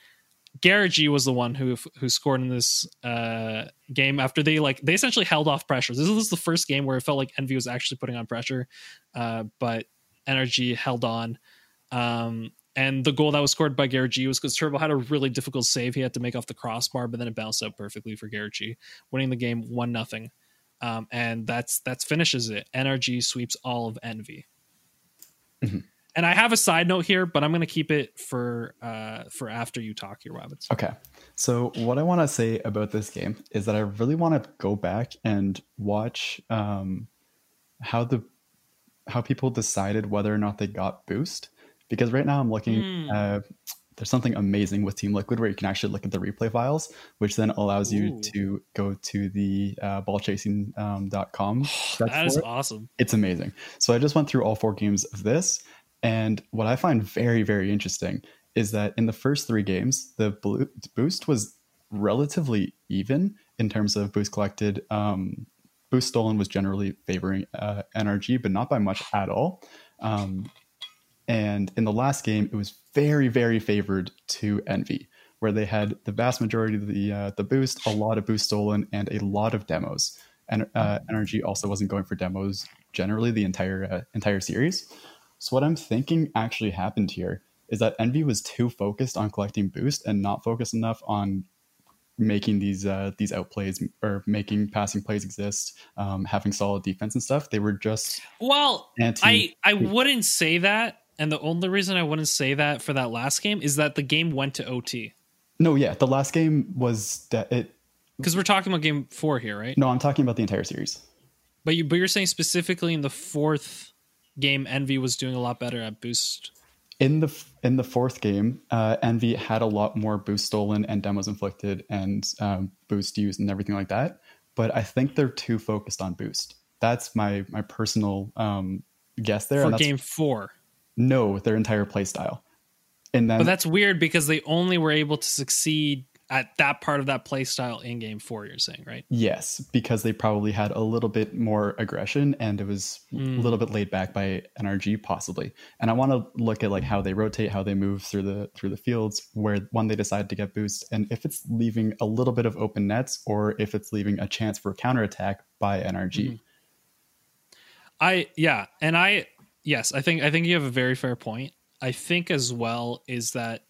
Garrett G was the one who who scored in this uh, game after they like they essentially held off pressure. This was the first game where it felt like Envy was actually putting on pressure, uh, but Energy held on. Um, and the goal that was scored by Garrett G was because Turbo had a really difficult save he had to make off the crossbar, but then it bounced out perfectly for Garrett G, winning the game one nothing. Um, and that's that's finishes it. NRG sweeps all of Envy. Mm-hmm. And I have a side note here, but I'm going to keep it for uh, for after you talk here, Rabbits. Okay. So what I want to say about this game is that I really want to go back and watch um, how the how people decided whether or not they got boost because right now I'm looking. Mm. Uh, there's something amazing with Team Liquid where you can actually look at the replay files, which then allows you Ooh. to go to the uh, ballchasing.com. Um, that is awesome. It's amazing. So I just went through all four games of this, and what I find very, very interesting is that in the first three games, the boost was relatively even in terms of boost collected. Um, boost stolen was generally favoring uh, NRG, but not by much at all. Um, and in the last game, it was very, very favored to Envy, where they had the vast majority of the uh, the boost, a lot of boost stolen, and a lot of demos. And uh, NRG also wasn't going for demos generally the entire uh, entire series. So what I'm thinking actually happened here is that Envy was too focused on collecting boost and not focused enough on making these uh, these outplays or making passing plays exist, um, having solid defense and stuff. They were just Well, anti. I I wouldn't say that, and the only reason I wouldn't say that for that last game is that the game went to OT. no, yeah, the last game was de- it. Because we're talking about game four here, right? No, I'm talking about the entire series. But you but you're saying specifically in the fourth game, Envy was doing a lot better at boost. in the in the fourth game, uh, Envy had a lot more boost stolen and demos inflicted and um, boost used and everything like that. But I think they're too focused on boost. That's my my personal um, guess there. for game four. no, their entire playstyle. And then But that's weird because they only were able to succeed at that part of that play style in game four, you're saying, right? yes, because they probably had a little bit more aggression and it was Mm. a little bit laid back by NRG possibly. And I want to look at like how they rotate, how they move through the through the fields, where when they decide to get boost, and if it's leaving a little bit of open nets or if it's leaving a chance for a counterattack by NRG. Mhm. I yeah, and I yes, I think I think you have a very fair point. I think as well is that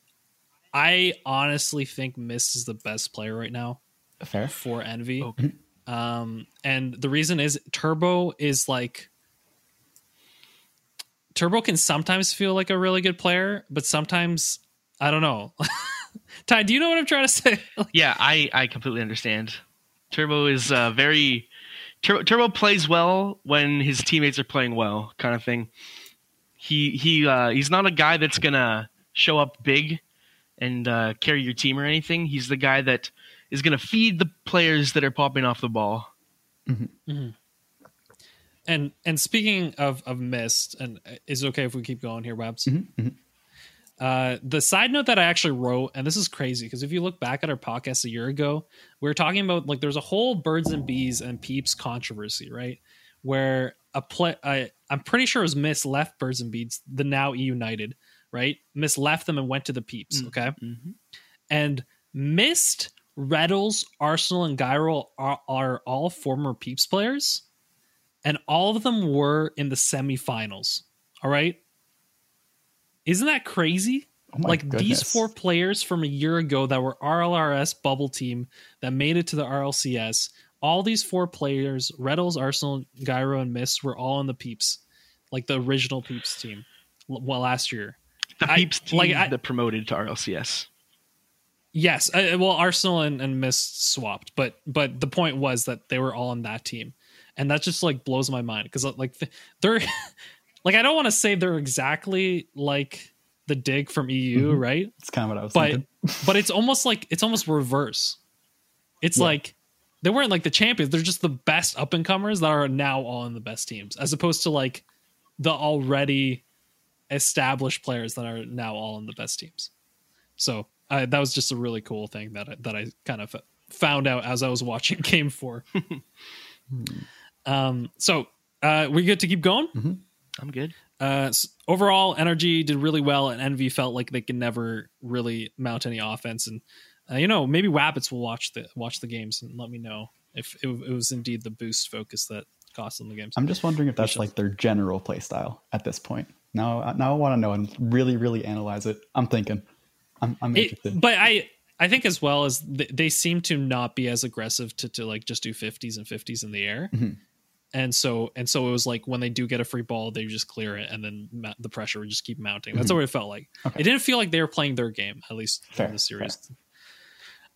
I honestly think Mist is the best player right now Fair. for Envy. Okay. Um, and the reason is Turbo is like Turbo can sometimes feel like a really good player, but sometimes I don't know. Ty, do you know what I'm trying to say? Yeah, I I completely understand. Turbo is uh, very Turbo, Turbo plays well when his teammates are playing well, kind of thing. He he uh, he's not a guy that's gonna show up big and uh, carry your team or anything. He's the guy that is gonna feed the players that are popping off the ball. and and speaking of of mist, and is it okay if we keep going here, Webs? Mhm, mhm. Uh, the side note that I actually wrote, and this is crazy because if you look back at our podcast a year ago, we were talking about like there's a whole birds and bees and peeps controversy, right? Where a play, I, I'm pretty sure it was Mist left birds and bees, the now E United, right? Mist left them and went to the peeps, Mm. okay? Mm-hmm. And Mist, Reddles, Arsenal, and Gyro are, are all former Peeps players, and all of them were in the semifinals. All right, isn't that crazy? Oh like these four players from a year ago that were RLRS bubble team that made it to the RLCS. All these four players, Reddles, Arsenal, Gyro, and Mist, were all in the Peeps, like the original Peeps team. Well, last year. The I- Peeps team like, I- that promoted to RLCS. Yes, uh, well, Arsenal and, and Mist swapped, but but the point was that they were all on that team, and that just like blows my mind because like they're like I don't want to say they're exactly like the dig from EU, Mhm. right? It's kind of what I was But thinking. but it's almost like it's almost reverse. It's Yeah. like they weren't like the champions; they're just the best up and comers that are now all in the best teams, as opposed to like the already established players that are now all in the best teams. So that was just a really cool thing that I, that I kind of found out as I was watching Game Four. um, so uh, we good to keep going. I'm good. Uh, s- overall, energy did really well, and Envy felt like they could never really mount any offense. And uh, you know, maybe Wabbits will watch the watch the games and let me know if it, it was indeed the boost focus that cost them the games. I'm just wondering if that's like their general play style at this point. Now, now I want to know and really, really analyze it. I'm thinking. I'm, I'm It- interested. but I I think as well as th- they seem to not be as aggressive to to like just do 50s and 50s in the air. Mhm. And so and so it was like when they do get a free ball, they just clear it, and then ma- the pressure would just keep mounting. That's what it felt like. Okay. It didn't feel like they were playing their game, at least Fair, in the series.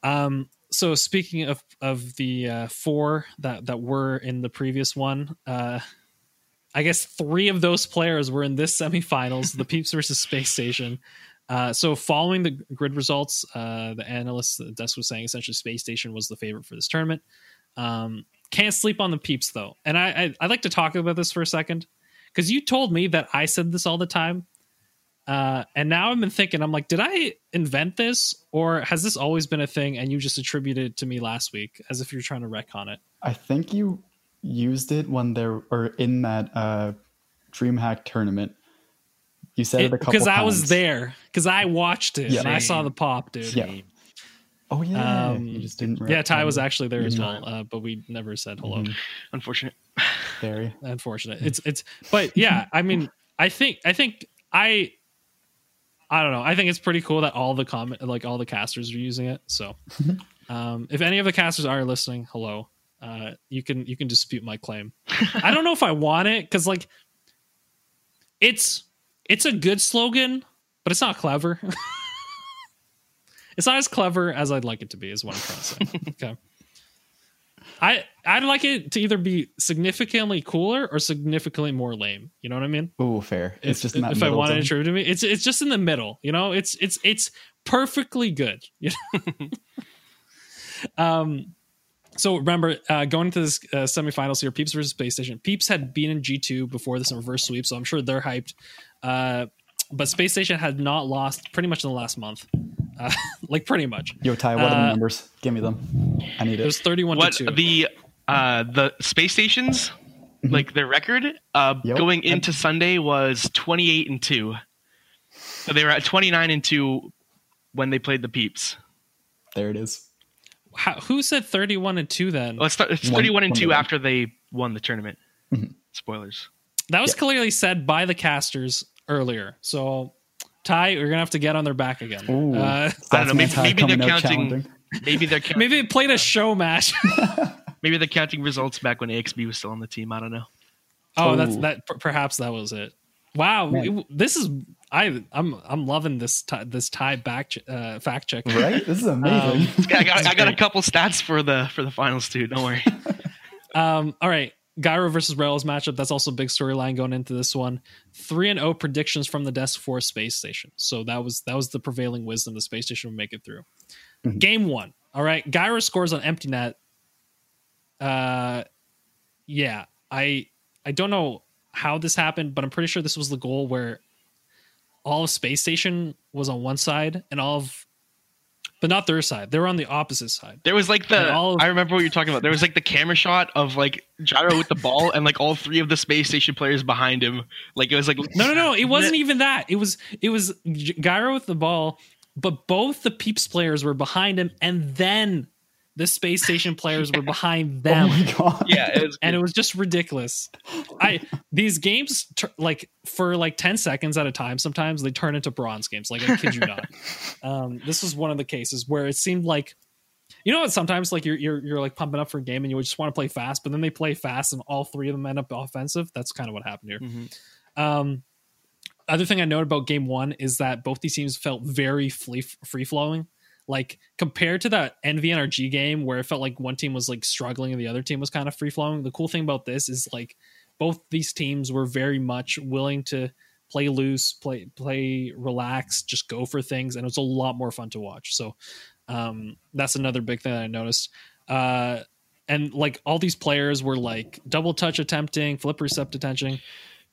Um. So speaking of of the uh, four that that were in the previous one, uh, I guess three of those players were in this semifinals, the Peeps versus Space Station. Uh, so following the grid results, uh, the analyst the desk was saying essentially Space Station was the favorite for this tournament. Um, can't sleep on the Peeps though, and I, I I'd like to talk about this for a second because you told me that I said this all the time, uh, and now I've been thinking, I'm like, did I invent this or has this always been a thing? And you just attributed it to me last week as if you're trying to retcon it. I think you used it when there or in that uh, DreamHack tournament. You said it, a couple because. I was there because I watched it Yeah. and I saw the pop, dude. Yeah. Oh yeah, Um, you just didn't. Yeah, Ty was actually there as well, uh, but we never said hello. Mhm. Unfortunate. Very. Unfortunate. It's it's, but yeah, I mean, I think I think I, I don't know. I think it's pretty cool that all the comment, like all the casters are using it. So, um, if any of the casters are listening, hello. Uh, you can you can dispute my claim. I don't know if I want it because like, it's it's a good slogan, but it's not clever. it's not as clever as I'd like it to be. Is what I'm trying to say. okay. I I'd like it to either be significantly cooler or significantly more lame. You know what I mean? Oh, fair. It's if, just that if I wanted to attribute to me, it's it's just in the middle. You know, it's it's it's perfectly good. You know? um. So remember, uh, going into this uh, semifinals here, Peeps versus Space Station. Peeps had been in G two before this in reverse sweep, so I'm sure they're hyped. Uh, but Space Station had not lost pretty much in the last month, uh, like pretty much. Yo, Ty, what are the Uh, numbers? Give me them. I need It it. was thirty-one What to two. the uh the space stations like their record uh Yep. going into Sunday was 28 and 2. So they were at 29 and 2 when they played the Peeps. there it is. How, who said thirty-one and two then? Well, it's, th- it's One- 31 and 2 one. after they won the tournament. Mhm. Spoilers. That was Yeah. clearly said by the casters earlier. So, Ty, you're gonna have to get on their back again. Ooh, Uh, I don't know, maybe- Stats Man Ty maybe they're counting- Maybe they're count- maybe they played a show match. maybe they're counting results back when AXB was still on the team. I don't know. oh, that's that. per- Perhaps that was it. Wow, Man. this is I. I'm I'm loving this Ty, this Ty back uh, fact check. Right? This is amazing. Um, I got, I got a couple stats for the for the finals too. Don't worry. Um, all right. Gyro versus Rails matchup. That's also a big storyline going into this one. Three and O predictions from the desk for Space Station. So that was that was the prevailing wisdom. The Space Station would make it through. Mhm. Game one. All right. Gyro scores on empty net. Uh, yeah. I I don't know how this happened, but I'm pretty sure this was the goal where all of Space Station was on one side and all of, but not their side. They were on the opposite side. There was like the of- I remember what you're talking about. There was like the camera shot of like Gyro with the ball and like all three of the space station players behind him. Like it was like No, no, no. It wasn't even that. It was it was Gyro with the ball, but both the Peeps players were behind him, and then the space station players were behind oh them. my god. Yeah, it was and it was just ridiculous. I these games tur like for like ten seconds at a time. Sometimes they turn into bronze games. Like I kid you not. Um, this was one of the cases where it seemed like, you know what? Sometimes like you're you're you're like pumping up for a game and you just want to play fast, but then they play fast and all three of them end up offensive. That's kind of what happened here. Mhm. Um, other thing I noted about game one is that both these teams felt very free free flowing. Like compared to that NVNRG game where it felt like one team was like struggling and the other team was kind of free flowing. The cool thing about this is like both these teams were very much willing to play loose, play play relax, just go for things, and it was a lot more fun to watch. So um, that's another big thing that I noticed. Uh, and like all these players were like double touch attempting, flip reset attempting.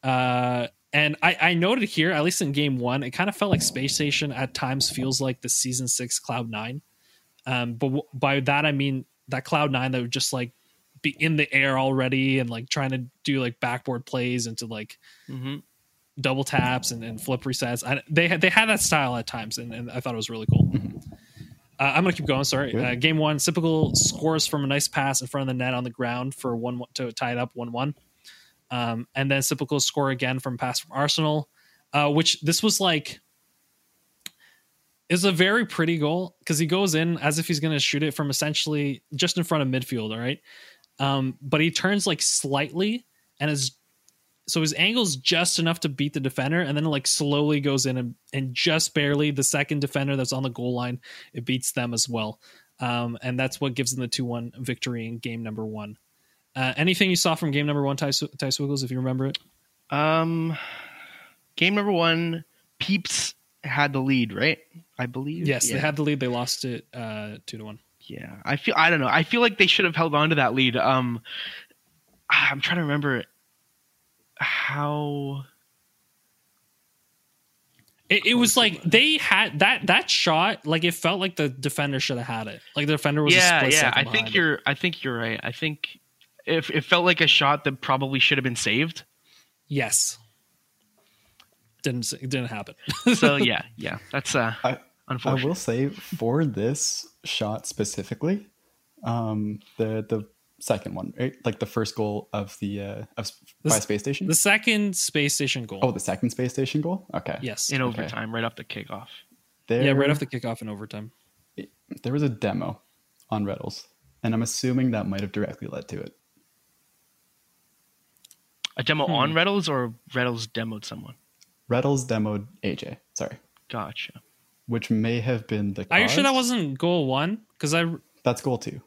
Uh, and I, I noted here, at least in game one, it kind of felt like Space Station at times feels like the season six Cloud Nine. Um, but w- by that I mean that Cloud Nine that would just like be in the air already and like trying to do like backboard plays into like Mm-hmm. double taps and, and flip resets. I, they had they had that style at times, and, and I thought it was really cool. Uh, I'm gonna keep going. Sorry. Uh, game one, Sypical scores from a nice pass in front of the net on the ground for one to tie it up one one, um, and then Sypical score again from pass from Arsenal, uh, which this was like is a very pretty goal because he goes in as if he's gonna shoot it from essentially just in front of midfield. All right, um, but he turns like slightly and is so his angle's just enough to beat the defender and then it like slowly goes in and, and just barely the second defender that's on the goal line it beats them as well um, and that's what gives them the 2-1 victory in game number one uh, anything you saw from game number one ty, ty Swiggles, if you remember it Um, game number one, Peeps had the lead, right? I believe. yes yeah. they had the lead they lost it uh, 2 to 1 Yeah, I feel. I don't know. I feel like they should have held on to that lead. Um, I'm trying to remember how. it, it was like they had that that shot like it felt like the defender should have had it like the defender was a yeah, split yeah. I think it. you're. I think you're right. I think if it felt like a shot that probably should have been saved. yes didn't it didn't happen So yeah, yeah. That's uh, I- I will say for this shot specifically, um, the the second one, right? like the first goal of the uh, of s- by space station. the second space station goal oh, the second space station goal. Okay. yes in okay. overtime, right off the kickoff. There, Yeah, right off the kickoff in overtime. there was a demo on Reddles, and I'm assuming that might have directly led to it. A demo Hmm. on Reddles or Reddles demoed someone. Reddles demoed AJ. Sorry, Gotcha. which may have been the. Are you sure that wasn't goal one? Because I That's goal two.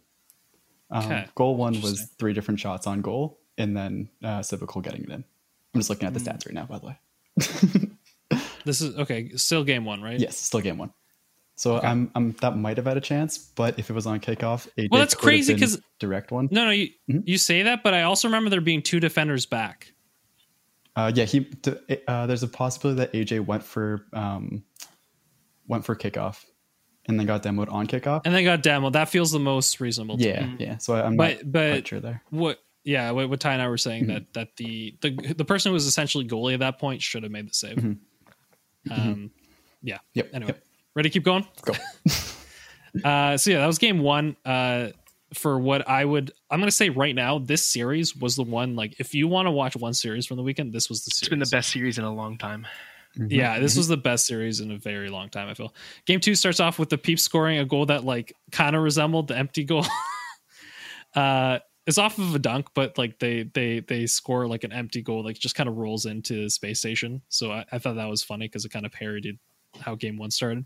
Um, Okay. Goal one was three different shots on goal, and then uh, Sypical getting it in. I'm just looking at the Hmm. stats right now, by the way. this is okay. Still game one, right? yes, still game one. So I'm, I'm that might have had a chance, but if it was on kickoff, AJ Well, that's crazy because direct one. No, no, you Mhm. you say that, but I also remember there being two defenders back. Uh, yeah, he. Uh, there's a possibility that AJ went for um, went for kickoff, and then got demoed on kickoff. and then got demo. That feels the most reasonable. to yeah, me. yeah. So I'm But- not but- sure there. What? Yeah, what, what Ty and I were saying Mm-hmm. that that the the the person who was essentially goalie at that point should have made the save. Mhm. Um, yeah. Yep. Anyway, yep. Ready to keep going? Go. Uh, so yeah, that was game one. Uh, for what I would, I'm gonna say right now, this series was the one. Like, if you want to watch one series from the weekend, this was the series. It's been the best series in a long time. Yeah, Mm-hmm. this was the best series in a very long time. I feel. Game two starts off with the Peep scoring a goal that like kind of resembled the empty goal. uh, it's off of a dunk, but like they they they score like an empty goal, like just kind of rolls into space station. So I, I thought that was funny because it kind of parodied how game one started.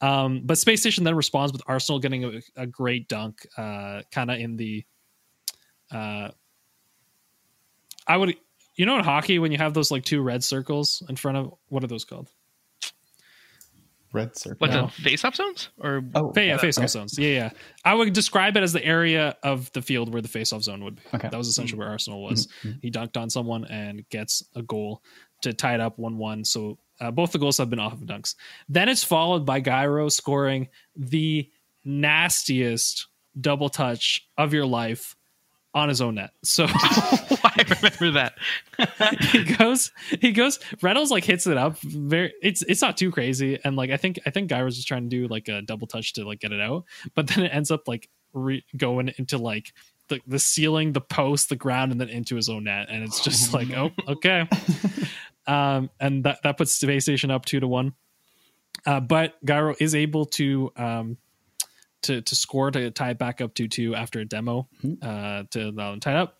Um, but space station then responds with Arsenal getting a, a great dunk, uh, kind of in the. Uh, I would, you know, in hockey when you have those like two red circles in front of what are those called? Red circle. What No. the face-off zones or Oh, yeah, face off okay. zones. Yeah, yeah. I would describe it as the area of the field where the face off zone would be. Okay. That was essentially where Arsenal was. Mhm. He dunked on someone and gets a goal to tie it up 1 1. So uh, both the goals have been off of dunks. Then it's followed by Gyro scoring the nastiest double touch of your life on his own net. So I remember that. he goes he goes Reynolds like hits it up very it's it's not too crazy and like I think I think Guy was just trying to do like a double touch to like get it out but then it ends up like re- going into like the, the ceiling the post the ground and then into his own net and it's just like oh okay um and that that puts the space station up two to one uh but Gyro is able to um to to score to tie it back up two two after a demo uh to allow them tied up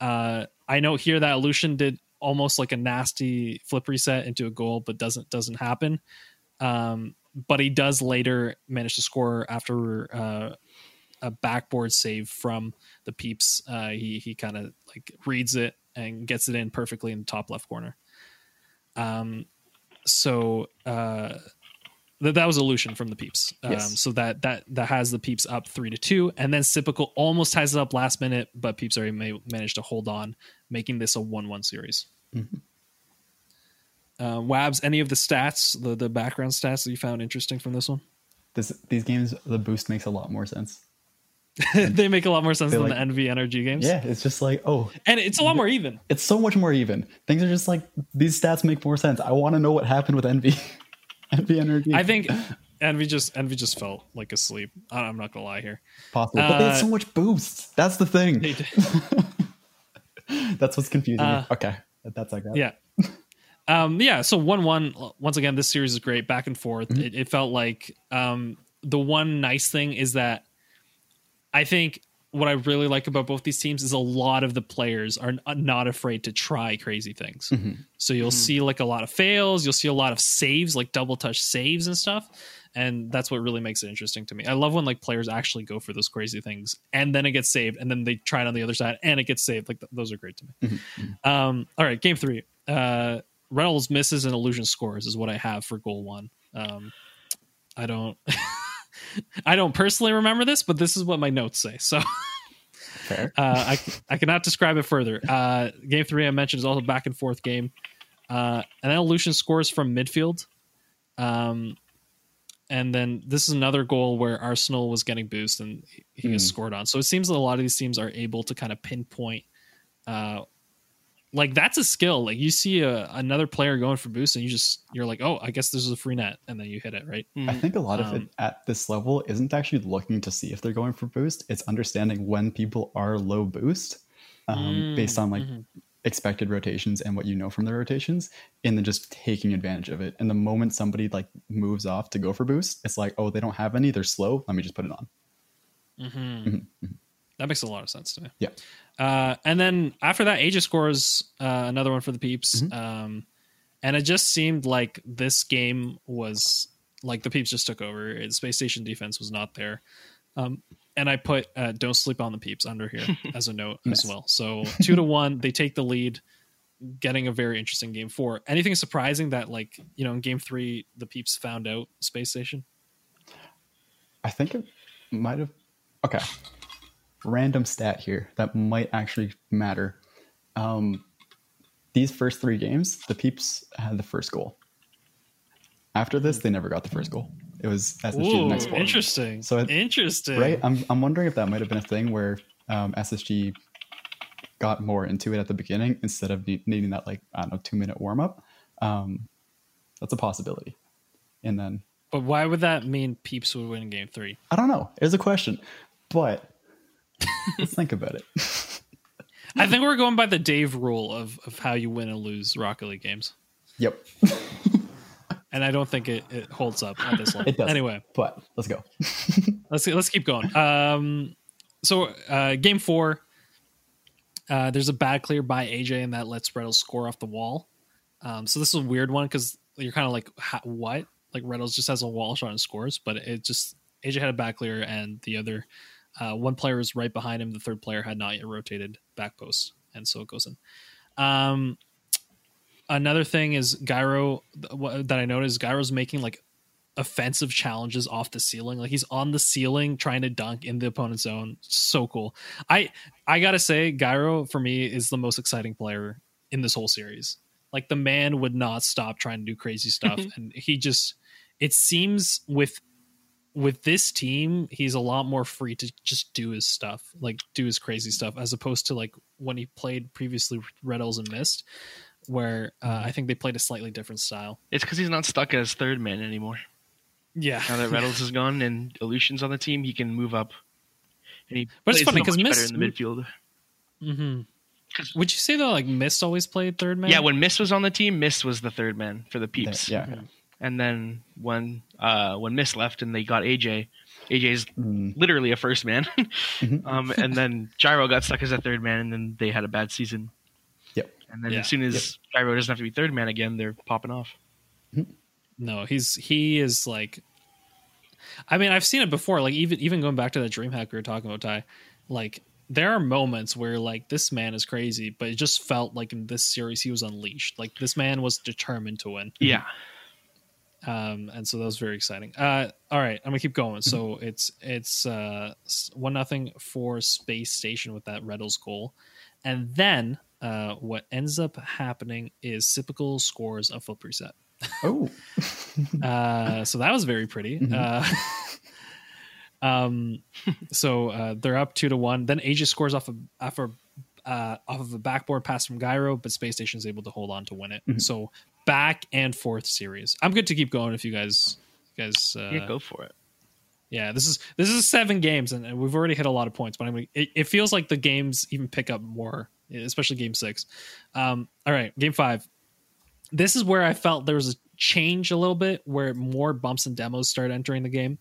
uh, I know here that Lucian did almost like a nasty flip reset into a goal, but doesn't doesn't happen. Um, but he does later manage to score after uh, a backboard save from the peeps. Uh, he he kind of like reads it and gets it in perfectly in the top left corner. Um, so uh, that that was Lucian from the peeps. Um, Yes. So that that that has the peeps up three to two, and then Sypical almost ties it up last minute, but peeps already ma- managed to hold on, making this a one-one series. Mhm. Uh, Wabs, any of the stats, the the background stats that you found interesting from this one? This these games, the boost makes a lot more sense. they make a lot more sense than like- the Envy energy games. Yeah, it's just like oh, and it's a lot more even. it's so much more even. Things are just like these stats make more sense. I want to know what happened with Envy, Envy Energy. I think Envy just Envy just felt like asleep. I'm not gonna lie here. possible, but they had uh, so much boost. That's the thing. They did. That's what's confusing Uh. Okay, that's like that. Yeah. Um, yeah, so one one once again, this series is great, back and forth. Mm-hmm. It, it felt like um, the one nice thing is that I think what I really like about both these teams is a lot of the players are not afraid to try crazy things. Mm-hmm. So you'll see like a lot of fails, you'll see a lot of saves, like double touch saves and stuff. And that's what really makes it interesting to me. I love when like players actually go for those crazy things and then it gets saved and then they try it on the other side and it gets saved. Like th- those are great to me. Mm-hmm. Um, all right, game three. Uh, Retals misses and illusion scores is what I have for goal one. Um, I don't, I don't personally remember this, but this is what my notes say. So uh, I I cannot describe it further. Uh, game three I mentioned is also a back and forth game, uh, and then illusion scores from midfield. Um, and then this is another goal where Arsenal was getting boost and he- gets Hmm. scored on. So it seems that a lot of these teams are able to kind of pinpoint. Like that's a skill. Like you see a, another player going for boost, and you just you're like, oh, I guess this is a free net, and then you hit it right. I think a lot of it Um, at this level isn't actually looking to see if they're going for boost. It's understanding when people are low boost um, Mm, based on like mhm. expected rotations and what you know from the rotations, and then just taking advantage of it. And the moment somebody like moves off to go for boost, it's like, oh, they don't have any. They're slow. Let me just put it on. Mhm. That makes a lot of sense to me. Yeah. Uh, and then after that, Aegis scores uh, another one for the peeps. Mhm. Um, and it just seemed like this game was like the peeps just took over. It- Space Station defense was not there. Um, and I put uh, "Don't sleep on the peeps" under here as a note Nice. as well. So two to one, they take the lead, getting a very interesting game four. Anything surprising that like you know in game three the peeps found out Space Station? I think it might have. Okay. Random stat here that might actually matter. Um, these first three games, the Peeps had the first goal. After this, they never got the first goal. It was SSG the Ooh, next goal. interesting. So it- interesting, Right? I'm, I'm wondering if that might have been a thing where um, SSG got more into it at the beginning instead of ne- needing that, like, I don't know, two minute warm up. Um, that's a possibility. And then But why would that mean Peeps would win game three? I don't know. It's a question, but let's think about it. I think we're going by the Dave rule of, of how you win and lose Rocket League games. Yep, And I don't think it, it holds up at this level. it does. Anyway, but let's go. let's let's keep going. Um, so uh, game four, uh, there's a bad clear by AJ, and that lets Retals score off the wall. Um, so this is a weird one because you're kind of like, what? Like Retals just has a wall shot and scores, but it just AJ had a back clear, and the other uh, one player is right behind him. The third player had not yet rotated back post, and so it goes in. Um, another thing is Gyro that I noticed. Gyro's making like offensive challenges off the ceiling. Like he's on the ceiling trying to dunk in the opponent's zone. So cool. I I gotta say, Gyro for me is the most exciting player in this whole series. Like the man would not stop trying to do crazy stuff, and he just it seems with with this team, he's a lot more free to just do his stuff, like do his crazy stuff, as opposed to like when he played previously with Red Elves and Mist, where uh, I think they played a slightly different style. It's because he's not stuck as third man anymore. Yeah, Now that Retals is gone and Illusion's on the team, he can move up. And he But it's funny because much Mist- better in the midfield. hmm Would you say that like Mist always played third man? Yeah, when Mist was on the team, Mist was the third man for the peeps. Yeah. yeah. And then when uh, when Mist left and they got AJ, AJ's Mm, literally a first man. Mhm. um, and then Gyro got stuck as a third man, and then they had a bad season. Yep. And then Yeah. as soon as Gyro doesn't have to be third man again, they're popping off. no, he's he is like. I mean, I've seen it before. Like even even going back to that DreamHack we were talking about, Ty. Like there are moments where like this man is crazy, but it just felt like in this series he was unleashed. Like this man was determined to win. Yeah. Um, and so that was very exciting. Uh, all right, I'm gonna keep going. So it's it's uh one nothing for Space Station with that Retals goal, and then uh, what ends up happening is Sypical scores a flip reset. Oh, Uh, so that was very pretty. Mhm. Uh, um, so uh, they're up two to one. Then Aegis scores off of after uh, off of a backboard pass from Gyro, but Space Station is able to hold on to win it. Mhm. So back and forth series. I'm good to keep going if you guys you guys uh, yeah, go for it. yeah, this is this is seven games, and and we've already hit a lot of points. But I mean, it, it feels like the games even pick up more, especially game six. Um, all right, game five. This is where I felt there was a change a little bit, where more bumps and demos start entering the game.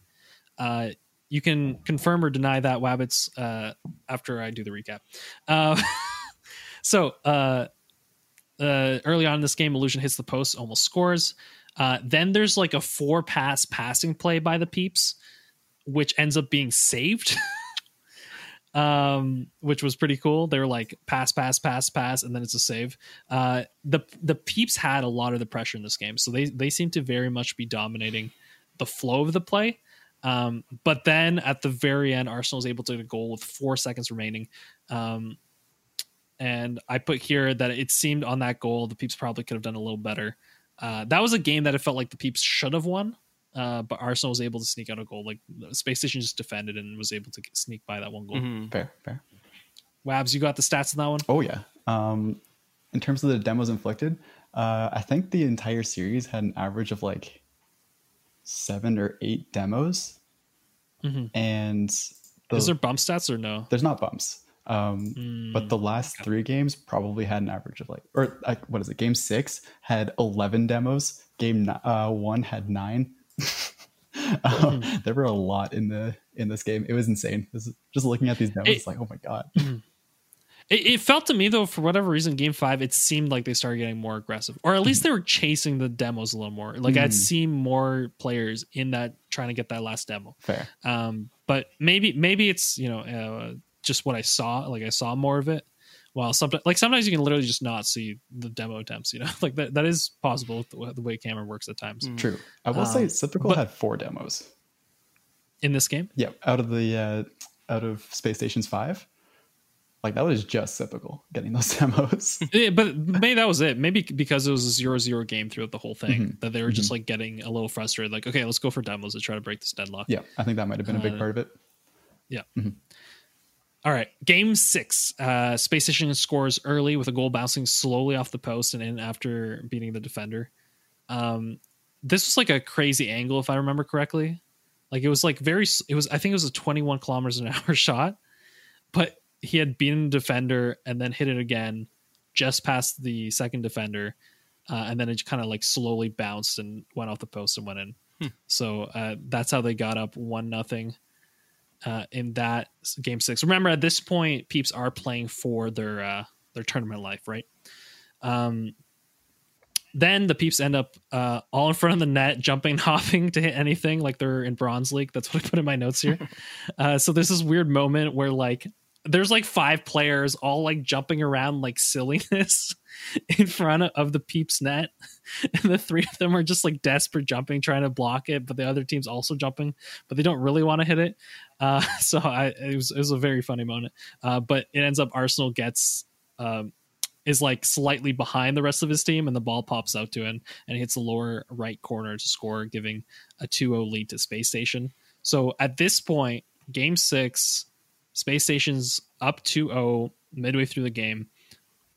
Uh, you can confirm or deny that, Wabbits, uh, after I do the recap. Uh, so uh, uh, early on in this game, Illusion hits the post, almost scores. Uh, then there's like a four pass passing play by the peeps, which ends up being saved. um, which was pretty cool. They were like pass, pass, pass, pass, and then it's a save. Uh, the the peeps had a lot of the pressure in this game, so they they seem to very much be dominating the flow of the play. Um, but then at the very end, Arsenal was able to get a goal with four seconds remaining. Um, and I put here that it seemed on that goal the peeps probably could have done a little better. Uh, that was a game that it felt like the peeps should have won, uh, but Arsenal was able to sneak out a goal. Like Space Station just defended and was able to get, sneak by that one goal. Mhm. fair, fair. Wabs, you got the stats on that one? Oh yeah. Um, in terms of the demos inflicted, uh, I think the entire series had an average of like seven or eight demos, Mhm. and the, Is there bump stats or no? there's not bumps. Um, Mm, but the last three games probably had an average of like, or like, what is it? Game six had eleven demos. Game uh, one had nine. um, there were a lot in the in this game. It was insane. This just looking at these demos, It- like, oh my god. It, it felt to me though, for whatever reason, Game Five, it seemed like they started getting more aggressive, or at least they were chasing the demos a little more. Like I'd Mhm. seen more players in that trying to get that last demo. Fair. Um, but maybe maybe it's you know uh, just what I saw. Like I saw more of it. While sometimes, like sometimes you can literally just not see the demo attempts. You know, like that that is possible with the, way- the way camera works at times Mm. True. I will Um, say, Sypical but- had four demos. in this game. Yeah, out of the uh, out of Space Station's five, like that was just Sypical getting those demos. Yeah, but maybe that was it. Maybe because it was a zero zero game throughout the whole thing, Mhm. that they were just like getting a little frustrated. Like, okay, let's go for demos to try to break this deadlock. yeah, I think that might have been a big Uh, part of it. Yeah. All right, game six. Uh, Space Station scores early with a goal bouncing slowly off the post and in after beating the defender. Um, this was like a crazy angle, if I remember correctly. Like it was like very. It was. I think it was a twenty-one kilometers an hour shot, but he had beaten the defender and then hit it again, just past the second defender, uh, and then it kind of like slowly bounced and went off the post and went in. Hmm. So uh, that's how they got up one nothing uh, in that game six. Remember, at this point, peeps are playing for their uh, their tournament life, right? Um, then the peeps end up uh, all in front of the net, jumping, hopping to hit anything, like they're in bronze league. That's what I put in my notes here. uh, so there's this weird moment where like there's like five players all like jumping around like silliness in front of the peeps net. And the three of them are just like desperate jumping trying to block it but the other team's also jumping but they don't really want to hit it. Uh so i it was, it was a very funny moment. Uh but it ends up arsenal gets um is like slightly behind the rest of his team and the ball pops out to him and hits the lower right corner to score giving a 2-0 lead to space station. So at this point game six space station's up 2-0 midway through the game.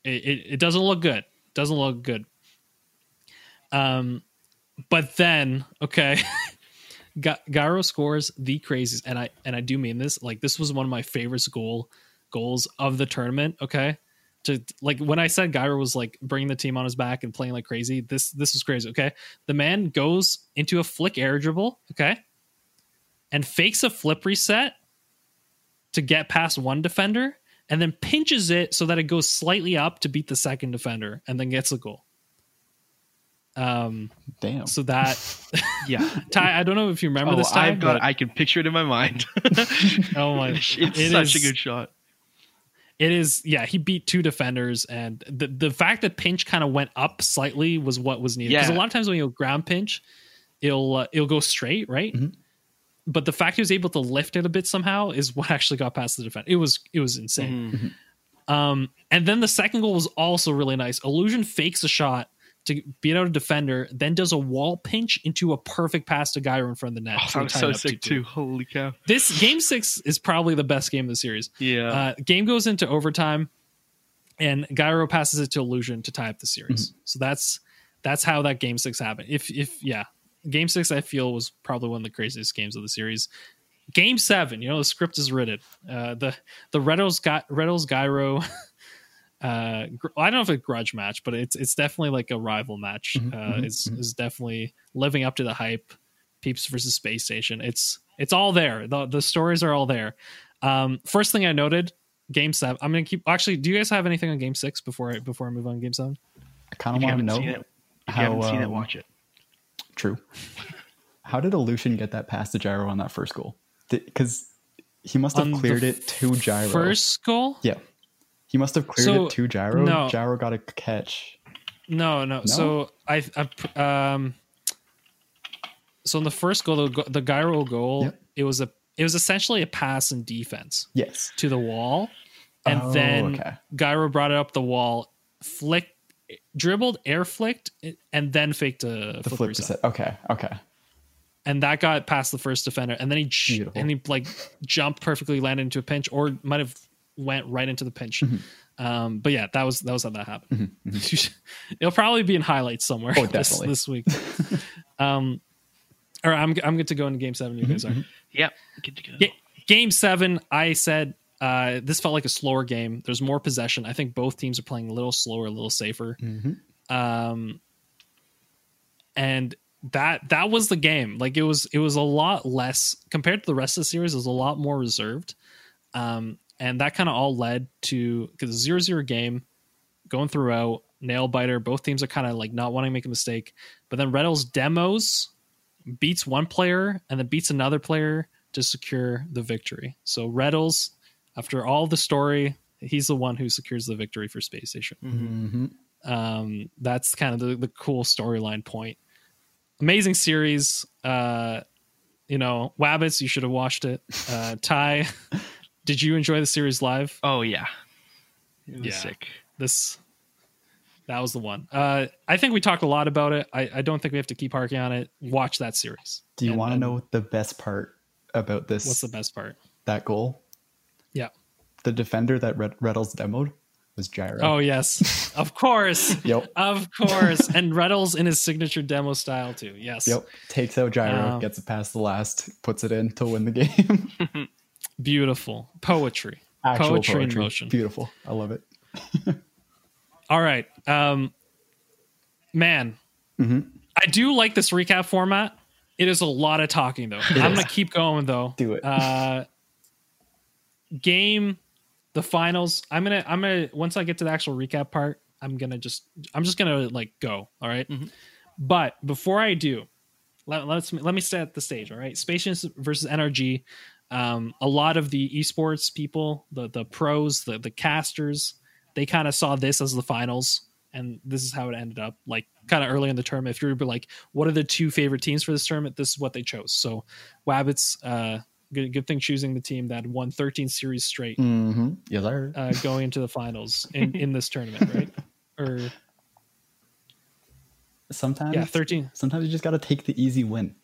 It, it, it doesn't look good. Doesn't look good. Um but then okay Ga- Gyro scores the craziest and i and i do mean this like this was one of my favorite goal goals of the tournament okay? To like when i said Gyro was like bringing the team on his back and playing like crazy this this was crazy okay? The man goes into a flick air dribble okay? And fakes a flip reset to get past one defender and then pinches it so that it goes slightly up to beat the second defender and then gets a goal Um, Damn. so that Yeah. Ty, I don't know if you remember oh, this time. I've got. but- I can picture it in my mind. oh my! it's it such is- a good shot. It is, yeah. He beat two defenders, and the the fact that pinch kind of went up slightly was what was needed. Because a lot of times when you ground pinch, it'll uh, it'll go straight, right? Mhm. But the fact he was able to lift it a bit somehow is what actually got past the defense. It was it was insane. Mhm. Um, and then the second goal was also really nice. Illusion fakes a shot to beat out a defender, then does a wall pinch into a perfect pass to Gyro in front of the net. Oh, to that was so sick 2-2. too. Holy cow. This game six is probably the best game of the series. Yeah. Uh, game goes into overtime, and Gyro passes it to Illusion to tie up the series. Mm-hmm. So that's that's how that game six happened. If if yeah, game six I feel was probably one of the craziest games of the series. Game seven, you know, the script is written. Uh, the the Retals got Retals Gyro. Uh, gr- I don't know if it's a grudge match, but it's it's definitely like a rival match. Mhm, uh, mhm, it's mhm. is definitely living up to the hype. Peeps versus Space Station. It's it's all there. the The stories are all there. Um, first thing I noted, Game Seven. I'm gonna keep. Actually, do you guys have anything on Game Six before I before I move on to Game Seven? I kind of want to know seen it, if how, you haven't seen it, um, watch it. True. How did Illusion get that past to Gyro on that first goal? Because he must have On cleared it to Gyro. First goal? Yeah. He must have cleared So, it to Gyro. no. Gyro got a catch. No, no. So I, I um, so in the first goal, the, the Gyro goal, Yep. it was a it was essentially a pass in defense Yes. to the wall, and Oh, then okay. Gyro brought it up the wall, flicked, dribbled, air flicked, and then faked a The flip flip reset. reset. Okay. Okay. and that got past the first defender, and then he Beautiful. and he like jumped perfectly, landed into a pinch, or might have went right into the pinch. Mm-hmm. Um, but yeah, that was that was how that happened. It'll probably be in highlights somewhere Oh, this, definitely. this week. um, all right, I'm I'm good to go into game seven. You guys Mm-hmm. are. Yep. Good to go. Ga- game seven, I said uh, this felt like a slower game. There's more possession. I think both teams are playing a little slower, a little safer. Mhm. Um, and that that was the game. Like it was it was a lot less compared to the rest of the series. It was a lot more reserved. Um, and that kind of all led to because zero zero game going throughout nail biter. Both teams are kind of like not wanting to make a mistake. But then Reddle's demos beats one player and then beats another player to secure the victory. So Retals, after all the story, he's the one who secures the victory for Space Station. Mhm. Um, that's kind of the, the cool storyline point. Amazing series. Uh, you know, Wabbits, you should have watched it. Uh, Ty, did you enjoy the series live? Oh yeah. It was Yeah. sick. This that was the one. Uh, I think we talked a lot about it. I, I don't think we have to keep harking on it. Watch that series. Do you want to know the best part about this? what's the best part? that goal? Yeah. The defender that Red- Retals demoed was Gyro. Oh yes, of course, Yep. of course, and Retals in his signature demo style too. Yes, Yep. Takes out Gyro, Um, gets it past the last, puts it in to win the game. beautiful poetry. Actual Poetry poetry. in motion. Beautiful. I love it. All right, um, man, Mhm. I do like this recap format. It is a lot of talking though. I'm gonna keep going though. Do it. Uh, game, the finals. I'm gonna. I'm gonna. Once I get to the actual recap part, I'm gonna just. I'm just gonna like go. All right? Mhm. But before I do, let, let's let me set the stage. All right, Station versus NRG. Um, a lot of the esports people, the the pros, the the casters, they kind of saw this as the finals, and this is how it ended up. Like kind of early in the tournament, if you were like, what are the two favorite teams for this tournament? This is what they chose. So, Wabbits, uh, good good thing choosing the team that won 13 series straight, Mm-hmm. Yes, sir. uh, going into the finals in in this tournament, right? Or sometimes, yeah, 13. sometimes you just got to take the easy win.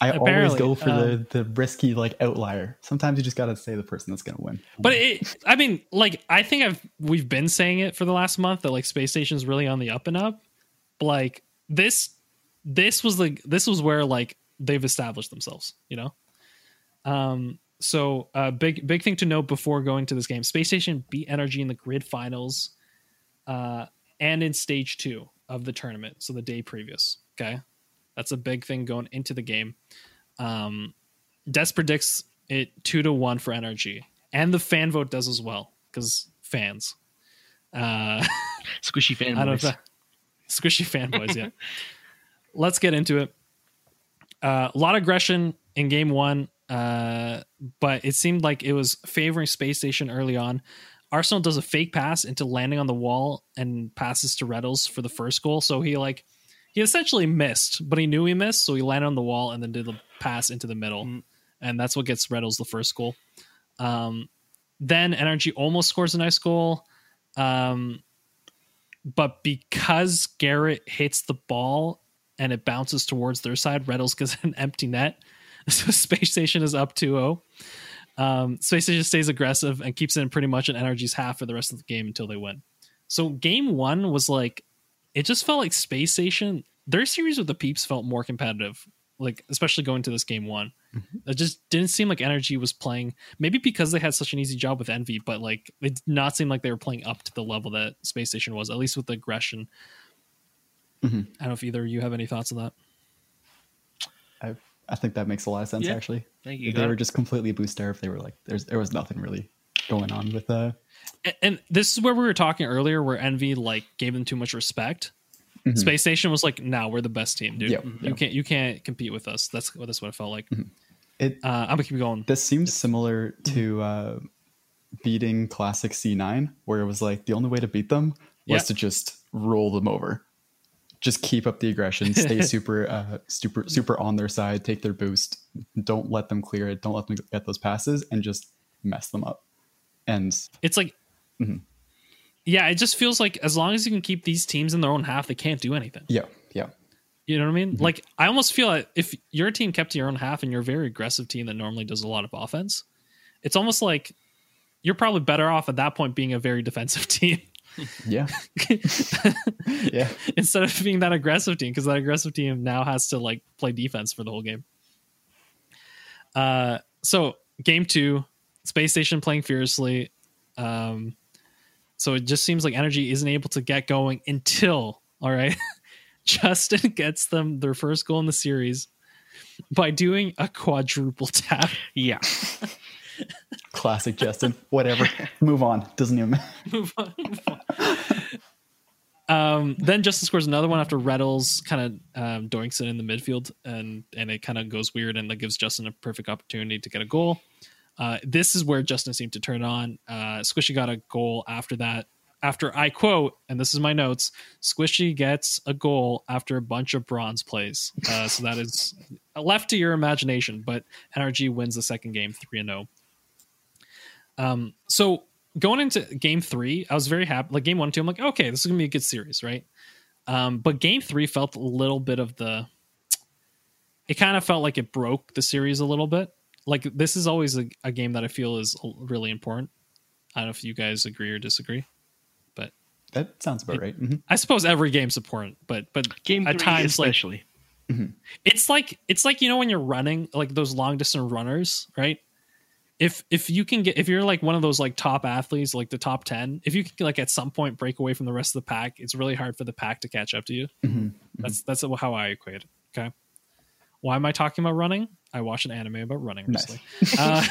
I Apparently, always go for um, the, the risky like outlier. Sometimes you just got to say the person that's going to win. But it, I mean, like I think I've we've been saying it for the last month that like space station's really on the up and up. But like this, this was like this was where like they've established themselves. You know. Um. So, uh, big big thing to note before going to this game: Space Station beat Energy in the grid finals, uh, and in stage two of the tournament. So the day previous. Okay, that's a big thing going into the game. Um, Des predicts it two to one for Energy, and the fan vote does as well because fans. Uh, Squishy fan I don't know. that, Squishy fanboys, yeah. Let's get into it. Uh, a lot of aggression in game one, uh, but it seemed like it was favoring Space Station early on. Arsenal does a fake pass into landing on the wall and passes to Retals for the first goal. So he like he essentially missed, but he knew he missed, so he landed on the wall and then did the pass into the middle, mm. and that's what gets Retals the first goal. Um, then Energy almost scores a nice goal. Um, but because Garrett hits the ball and it bounces towards their side, Retals gets an empty net. So Space Station is up 2 0. Um, Space Station stays aggressive and keeps it in pretty much an Energy's half for the rest of the game until they win. So game one was like, it just felt like Space Station, their series with the Peeps felt more competitive like especially going to this game one. Mm-hmm. It just didn't seem like Energy was playing. Maybe because they had such an easy job with Envy, but like it did not seem like they were playing up to the level that Space Station was, at least with the aggression. Mm-hmm. I don't know if either of you have any thoughts on that. I I think that makes a lot of sense. Yeah. Actually, thank you. If they were just completely booster. If they were like, there's there was nothing really going on with uh. And, and this is where we were talking earlier, where Envy like gave them too much respect Mm-hmm. Space Station was like, "Now nah, we're the best team, dude. Yep, you yep. can't you can't compete with us." That's what that's what it felt like. Mm-hmm. It, uh, I'm gonna keep going. This seems similar to uh, beating Classic C9, where it was like the only way to beat them was yeah. to just roll them over, just keep up the aggression, stay super uh, super super on their side, take their boost, don't let them clear it, don't let them get those passes, and just mess them up. And it's like. Mm-hmm yeah, it just feels like as long as you can keep these teams in their own half, they can't do anything. Yeah, yeah. You know what I mean? Mm-hmm. Like I almost feel like if your team kept to your own half and you're a very aggressive team that normally does a lot of offense, it's almost like you're probably better off at that point being a very defensive team. Yeah. yeah. Instead of being that aggressive team, because that aggressive team now has to like play defense for the whole game. Uh so game two, Space Station playing fiercely. Um so it just seems like energy isn't able to get going until, all right, Justin gets them their first goal in the series by doing a quadruple tap. Yeah. Classic Justin. Whatever. move on. Doesn't even on. Move on. Um, then Justin scores another one after Retals kind of um, in the midfield, and and it kind of goes weird, and that gives Justin a perfect opportunity to get a goal. Uh, this is where Justin seemed to turn on. Uh, Squishy got a goal after that. After I quote, and this is my notes, Squishy gets a goal after a bunch of bronze plays. Uh, so that is left to your imagination, but NRG wins the second game 3 0. Um, so going into game three, I was very happy. Like game one, two, I'm like, okay, this is gonna be a good series, right? Um, but game three felt a little bit of the. It kind of felt like it broke the series a little bit like this is always a, a game that I feel is really important. I don't know if you guys agree or disagree, but that sounds about it, right. Mm-hmm. I suppose every game's important, but but game at times especially. Like, mm-hmm. It's like it's like you know when you're running like those long distance runners, right? If if you can get if you're like one of those like top athletes, like the top ten, if you can like at some point break away from the rest of the pack, it's really hard for the pack to catch up to you. Mm-hmm. That's that's how I equate it. Okay. Why am I talking about running? I watch an anime about running recently. Nice. uh,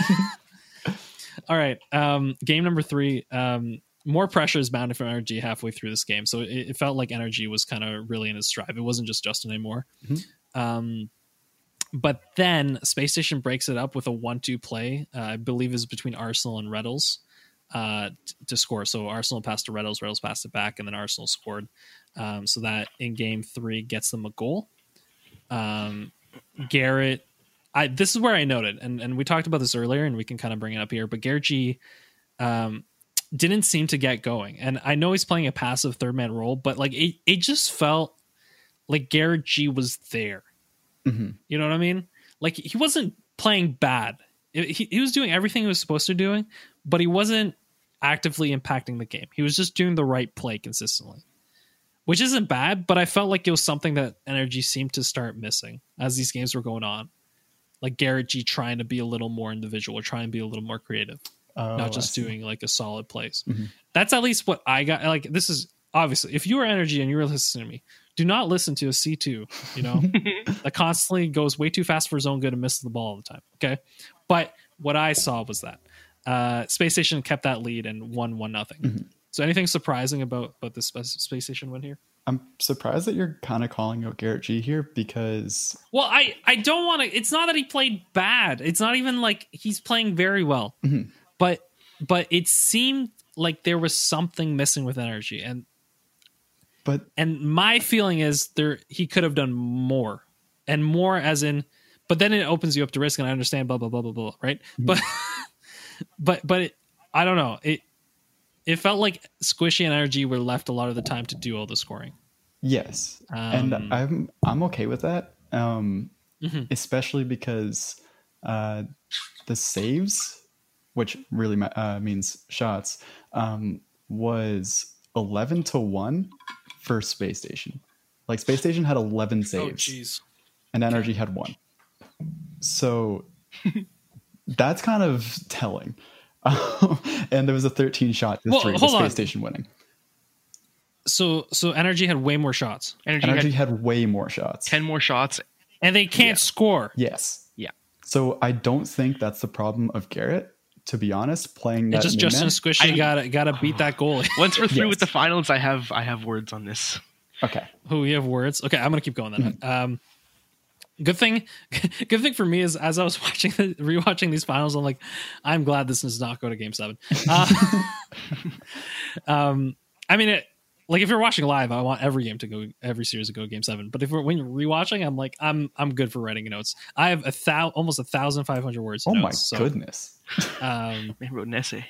all right. Um, game number three. Um, more pressure is mounted from energy halfway through this game, so it, it felt like energy was kind of really in his stride. It wasn't just Justin anymore. Mm-hmm. Um, but then Space Station breaks it up with a one-two play. Uh, I believe is between Arsenal and Retals uh, to score. So Arsenal passed to Retals, Retals passed it back, and then Arsenal scored. Um, so that in game three gets them a goal. Um, Garrett, I this is where I noted, and and we talked about this earlier, and we can kind of bring it up here. But Garrett G, um, didn't seem to get going, and I know he's playing a passive third man role, but like it, it just felt like Garrett G was there. Mm-hmm. You know what I mean? Like he wasn't playing bad. He, he was doing everything he was supposed to doing, but he wasn't actively impacting the game. He was just doing the right play consistently which isn't bad, but I felt like it was something that Energy seemed to start missing as these games were going on. Like Garrett G trying to be a little more individual or trying to be a little more creative, oh, not just doing like a solid place. Mm-hmm. That's at least what I got. Like this is obviously if you are Energy and you're listening to me, do not listen to a C two. You know that constantly goes way too fast for his own good and misses the ball all the time. Okay, but what I saw was that uh, Space Station kept that lead and won one nothing. Mm-hmm. So anything surprising about about this space station win here? I'm surprised that you're kind of calling out Garrett G here because Well, I I don't want to. It's not that he played bad. It's not even like he's playing very well. Mhm. But but it seemed like there was something missing with energy, and but and my feeling is there he could have done more, and more as in. But then it opens you up to risk, and I understand blah blah blah blah blah. Right, but but but it, I don't know it. It felt like Squishy and Energy were left a lot of the time to do all the scoring. yes, Um, and I'm I'm okay with that. Um, Mhm. especially because uh, the saves, which really uh, means shots, um, was eleven to one for Space Station. Like Space Station had eleven oh, saves, jeez. and Energy had one. So that's kind of telling. and there was a thirteen shot to Well, three, Space on. Station winning. So so Energy had way more shots, Energy, Energy had had way more shots. ten more shots. and they can't score. Yes. Yeah. So I don't think that's the problem of Garrett. To be honest, playing that It's just mid-man- Justin Squishy I- gotta gotta beat that goalie. Once we're through Yes. with the finals, I have I have words on this. Okay. Who you have words? Okay, I'm gonna keep going then. Um, good thing, good thing for me is as I was watching the, rewatching these finals, I'm like, I'm glad this does not go to Game Seven. Uh, um, I mean, it, like if you're watching live, I want every game to go, every series to go Game Seven. But if we're when you're rewatching, I'm like, I'm I'm good for writing notes. I have a thou almost a thousand five hundred words. in Oh my notes, so, goodness. Um, Man wrote an essay.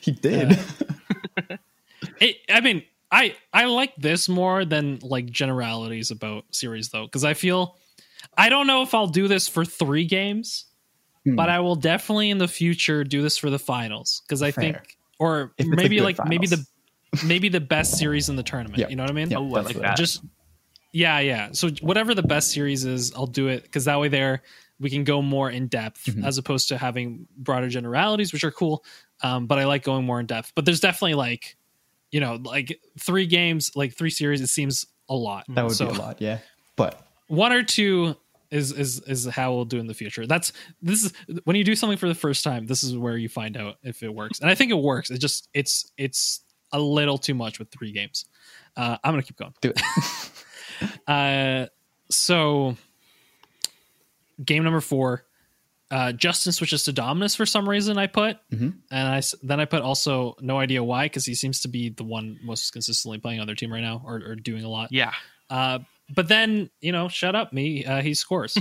He did. It, I mean, I I like this more than like generalities about series though, because I feel I don't know if I'll do this for three games, Hmm. but I will definitely in the future do this for the finals because I Fair. think, or If maybe good like maybe the finals. Maybe the best series in the tournament. Yeah. You know what I mean? Yeah, Oh, I like that. Just yeah, yeah. So whatever the best series is, I'll do it because that way there we can go more in depth Mhm. as opposed to having broader generalities, which are cool. Um, but I like going more in depth. But there's definitely like, you know, like three games, like three series. It seems a lot. That would So be a lot, yeah. But One or two is is is how we'll do in the future. That's this is when you do something for the first time. This is where you find out if it works, and I think it works. It just it's it's a little too much with three games. Uh, I'm gonna keep going. do it. Uh, so game number four, uh, Justin switches to Dominus for some reason. I put, Mhm. and I s- then I put also no idea why because he seems to be the one most consistently playing on their team right now or, or doing a lot. Yeah. Uh, but then you know, shut up, me. Uh, he scores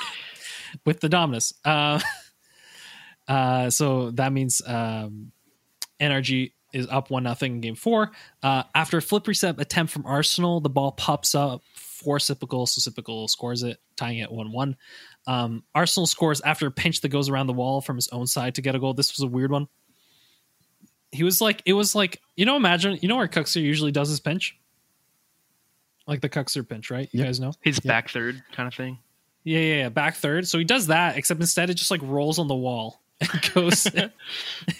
with the Dominus. Uh, uh, so that means um, NRG is up one nothing in game four. Uh, after a flip reset attempt from Arsenal, the ball pops up for Sypical, so Sypical scores it, tying it one one. Um, Arsenal scores after a pinch that goes around the wall from his own side to get a goal. This was a weird one. He was like, it was like, you know, imagine, you know where Kuxir usually does his pinch? Like the Kuxir pinch, right? You Yep. guys know? His Yeah. back third kind of thing. Yeah, yeah, yeah. Back third. So he does that, except instead it just like rolls on the wall and goes. it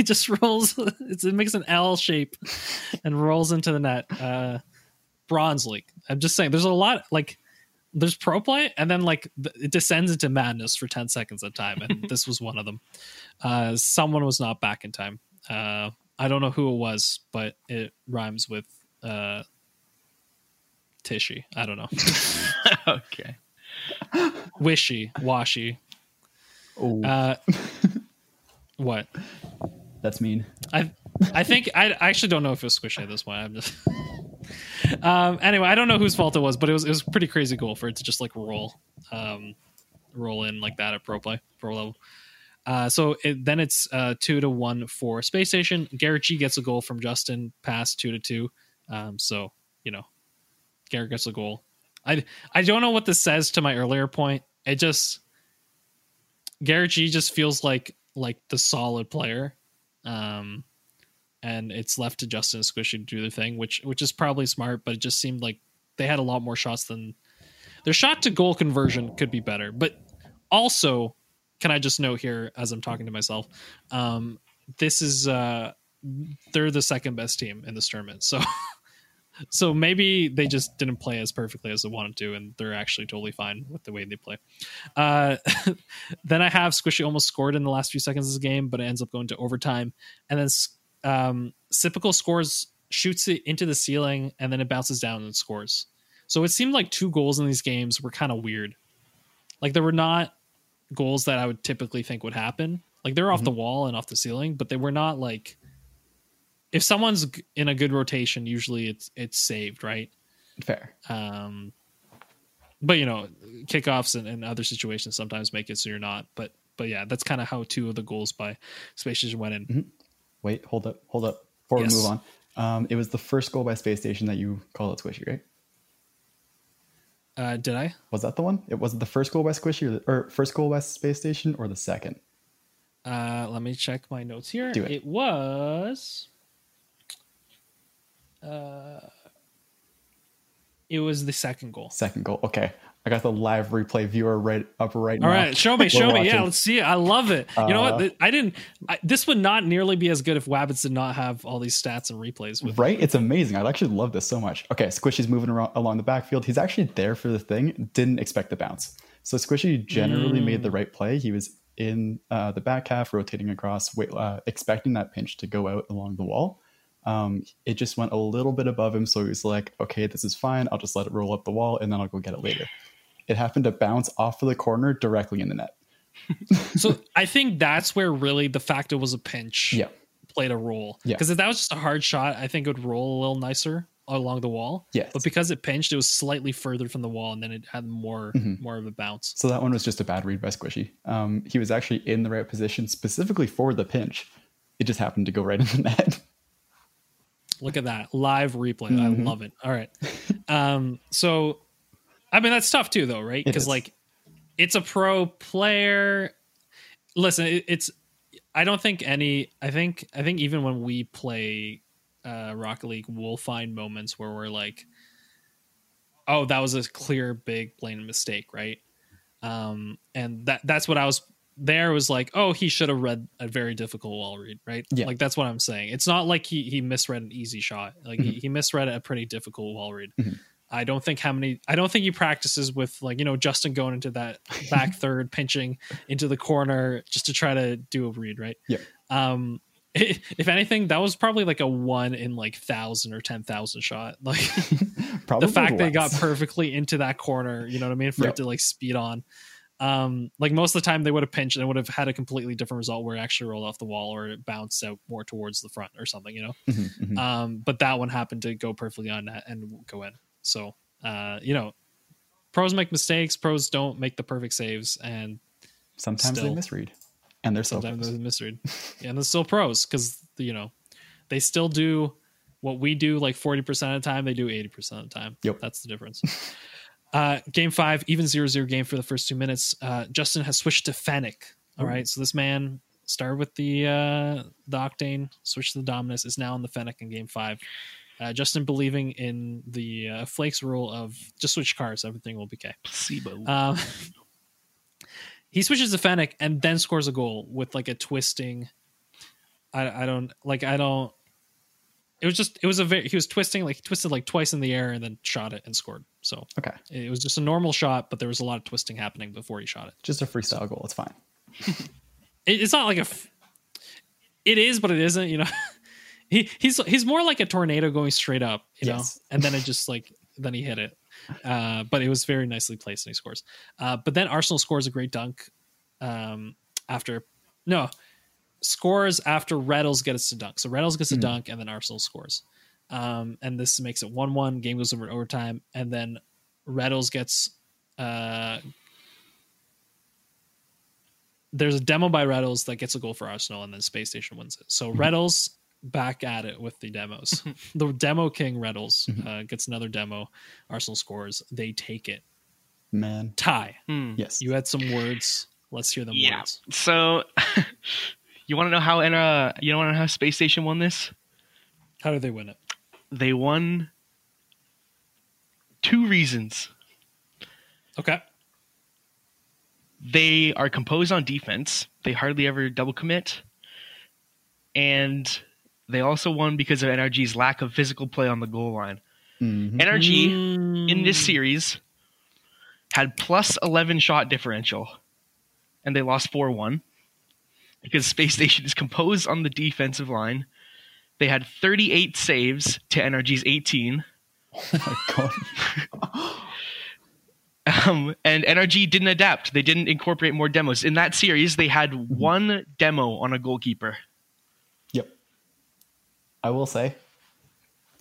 just rolls. It's, it makes an L shape and rolls into the net. Uh, bronze league. I'm just saying. There's a lot like there's pro play, and then like it descends into madness for ten seconds at a time, and this was one of them. Uh, someone was not back in time. Uh, I don't know who it was, but it rhymes with uh, Tishy. I don't know. okay. Wishy, washy. oh, Uh, what? that's mean. I I think I, I actually don't know if it was squishy at this point. I'm just. um. Anyway, I don't know whose fault it was, but it was it was a pretty crazy goal for it to just like roll, um, roll in like that at pro play pro level. Uh, so it, then it's uh, two to one for Space Station. Garrett G gets a goal from Justin, pass two to two. Um, so you know, Garrett gets a goal. I I don't know what this says to my earlier point. It just Garrett G just feels like like the solid player, um, and it's left to Justin Squishy to do their thing, which which is probably smart. But it just seemed like they had a lot more shots than their shot to goal conversion could be better. But also, can I just note here as I'm talking to myself, um, this is uh, they're the second best team in this tournament, so. So maybe they just didn't play as perfectly as they wanted to, and they're actually totally fine with the way they play. Uh, then I have Squishy almost scored in the last few seconds of the game, but it ends up going to overtime. And then um, Sypical scores shoots it into the ceiling, and then it bounces down and scores. So it seemed like two goals in these games were kind of weird. Like there were not goals that I would typically think would happen. Like they're off Mhm. the wall and off the ceiling, but they were not like if someone's in a good rotation, usually it's it's saved, right? Fair. Um but you know, kickoffs and, and other situations sometimes make it so you're not. But but yeah, that's kind of how two of the goals by Space Station went in. Wait, hold up, hold up. Before Yes. we move on, um, it was the first goal by Space Station that you called it squishy, right? Uh, did I? Was that the one? It was it the first goal by Squishy or, the, or first goal by Space Station or the second? Uh, let me check my notes here. Do it. was. Uh, it was the second goal. Second goal. Okay, I got the live replay viewer right up right All now. right, show me, show me. Yeah, watching. let's see it. I love it. You know Uh, what? I didn't. I, this would not nearly be as good if Wabbits did not have all these stats and replays with. Right? It's amazing. I actually love this so much. Okay, Squishy's moving around along the backfield. He's actually there for the thing. Didn't expect the bounce. So Squishy generally made Mm. the right play. He was in uh, the back half, rotating across, wait, uh, expecting that pinch to go out along the wall. Um, it just went a little bit above him, so he was like, "Okay, this is fine. I'll just let it roll up the wall, and then I'll go get it later." It happened to bounce off of the corner directly in the net. So I think that's where really the fact it was a pinch Yeah, played a role. Yeah. Because if that was just a hard shot, I think it would roll a little nicer along the wall. yes. But because it pinched, it was slightly further from the wall, and then it had more Mhm. more of a bounce. So that one was just a bad read by Squishy. Um, he was actually in the right position specifically for the pinch. It just happened to go right in the net. Look at that live replay. Mhm. I love it. All right. um. So, I mean, that's tough too, though, right? Because like, it's a pro player. Listen, it, it's. I don't think any. I think. I think even when we play uh Rocket League, we'll find moments where we're like, "Oh, that was a clear, big, blatant mistake," right? Um, and that that's what I was there was like, oh, he should have read a very difficult wall read, right? Yeah. Like that's what I'm saying. It's not like he he misread an easy shot. Like he, he misread a pretty difficult wall read. Mhm. I don't think how many. I don't think he practices with like you know Justin going into that back third, pinching into the corner just to try to do a read, right? Yeah. Um, if anything, that was probably like a one in like thousand or ten thousand shot. Like Probably the fact they got perfectly into that corner, you know what I mean, for Yep. it to like speed on. Um, like most of the time they would have pinched and it would have had a completely different result where it actually rolled off the wall or it bounced out more towards the front or something, you know. Mhm, mhm. Um, but that one happened to go perfectly on net and go in. So uh, you know, pros make mistakes, pros don't make the perfect saves, and Sometimes they misread, and they're so sometimes close. they're misread. yeah, and they're still pros because you know they still do what we do like 40% of the time they do 80% of the time Yep. that's the difference uh game five even zero zero game for the first two minutes uh justin has switched to fennec all Ooh. right so this man started with the uh the octane switched to the dominus is now in the fennec in game five uh, Justin believing in the uh, Flakes rule of just switch cars, everything will be okay. Placebo. Um, he switches to Fennec and then scores a goal with like a twisting. I I don't like I don't. It was just it was a very he was twisting like he twisted like twice in the air and then shot it and scored. So Okay, it was just a normal shot, but there was a lot of twisting happening before he shot it. just a freestyle goal. It's fine. it it's not like a. f- It is, but it isn't. You know, he he's he's more like a tornado going straight up. You Yes. know, and then it just like then he hit it. Uh, but it was very nicely placed and he scores. Uh, but then Arsenal scores a great dunk. Um, after no scores after Retals gets to dunk. So Retals gets a Mhm. dunk and then Arsenal scores. Um, and this makes it one one. Game goes over to overtime, and then Retals gets uh there's a demo by Retals that gets a goal for Arsenal, and then Space Station wins it. So Retals back at it with the demos. the demo king Reddles uh, gets another demo. Arsenal scores. They take it. Man, Ty. Hmm. yes. You had some words. Let's hear them Yeah. words. So, you want to know how uh, you want to know how Space Station won this? How did they win it? They won two reasons. Okay. They are composed on defense. They hardly ever double commit, and they also won because of NRG's lack of physical play on the goal line. Mhm. NRG in this Mm. series had plus 11 shot differential and they lost 4-1 because space station is composed on the defensive line They had 38 saves to NRG's 18. Oh my god. Um, and NRG didn't adapt. They didn't incorporate more demos. In that series, they had one demo on a goalkeeper. Yep. I will say,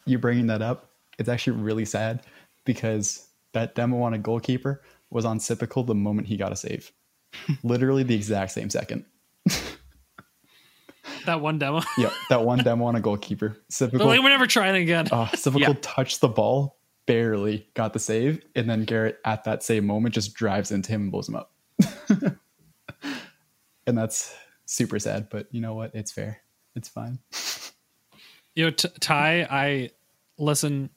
you bringing that up, it's actually really sad because that demo on a goalkeeper was on Sypical the moment he got a save. Literally the exact same second. That one demo. yeah, that one demo on a goalkeeper. They're like, we're never trying again. uh, Sypical Yeah. touched the ball, barely got the save, and then Garrett at that same moment just drives into him and blows him up. and that's super sad, but you know what? It's fair. It's fine. you know, T- Ty, I listen.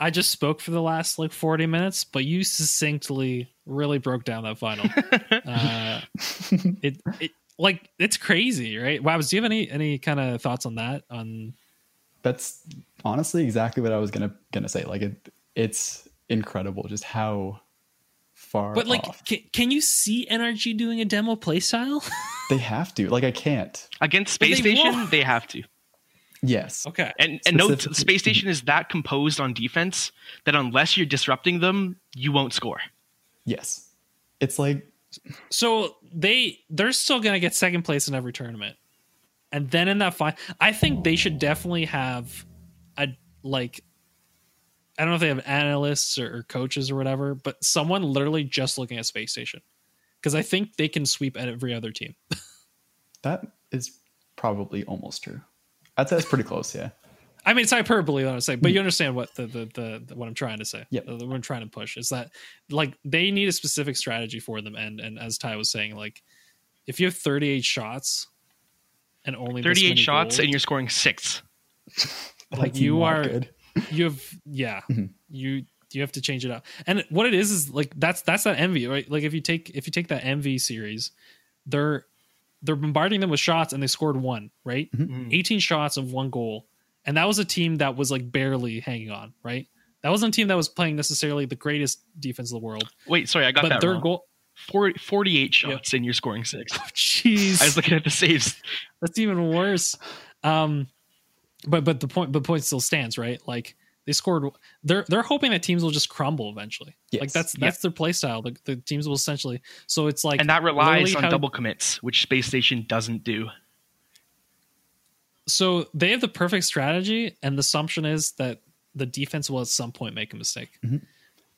I just spoke for the last like 40 minutes, but you succinctly really broke down that final. uh, it, it like it's crazy, right? Wow, do you have any any kind of thoughts on that? On that's honestly exactly what I was gonna gonna say. Like it, it's incredible just how far. but like, off. can, can you see NRG doing a demo playstyle? they have to. Like I can't. Against Space they Station, won't. they have to. Yes. okay, And, and note, Space Station is that composed on defense that unless you're disrupting them, you won't score. Yes. It's like so they they're still gonna get second place in every tournament, and then in that final, I think they should definitely have a like. I don't know if they have analysts or, or coaches or whatever, but someone literally just looking at Space Station, because I think they can sweep at every other team. that is probably almost true. I'd say it's pretty close. Yeah. I mean, it's hyperbole, what I'm saying, but you understand what the, the, the, the what I'm trying to say. Yep. Uh, what I'm trying to push is that like they need a specific strategy for them, and and as Ty was saying, like if you have 38 shots and only this 38 many shots goals, and you're scoring six. Like, you are- good. you have yeah Mhm. you you have to change it up and what it is is like that's that's that envy right like if you take if you take that envy series they're they're bombarding them with shots and they scored one right Mhm. 18 shots of one goal and that was a team that was like barely hanging on right that wasn't a team that was playing necessarily the greatest defense of the world Wait, sorry, I got but that their wrong. goal 40, 48 shots and you're scoring six. jeez I was looking at the saves. that's even worse um but but the point the point still stands right like they scored they're they're hoping that teams will just crumble eventually like Yes. that's that's their play style the, the teams will essentially so it's like and that relies on how- double commits, which Space Station doesn't do. So they have the perfect strategy and the assumption is that the defense will at some point make a mistake Mhm.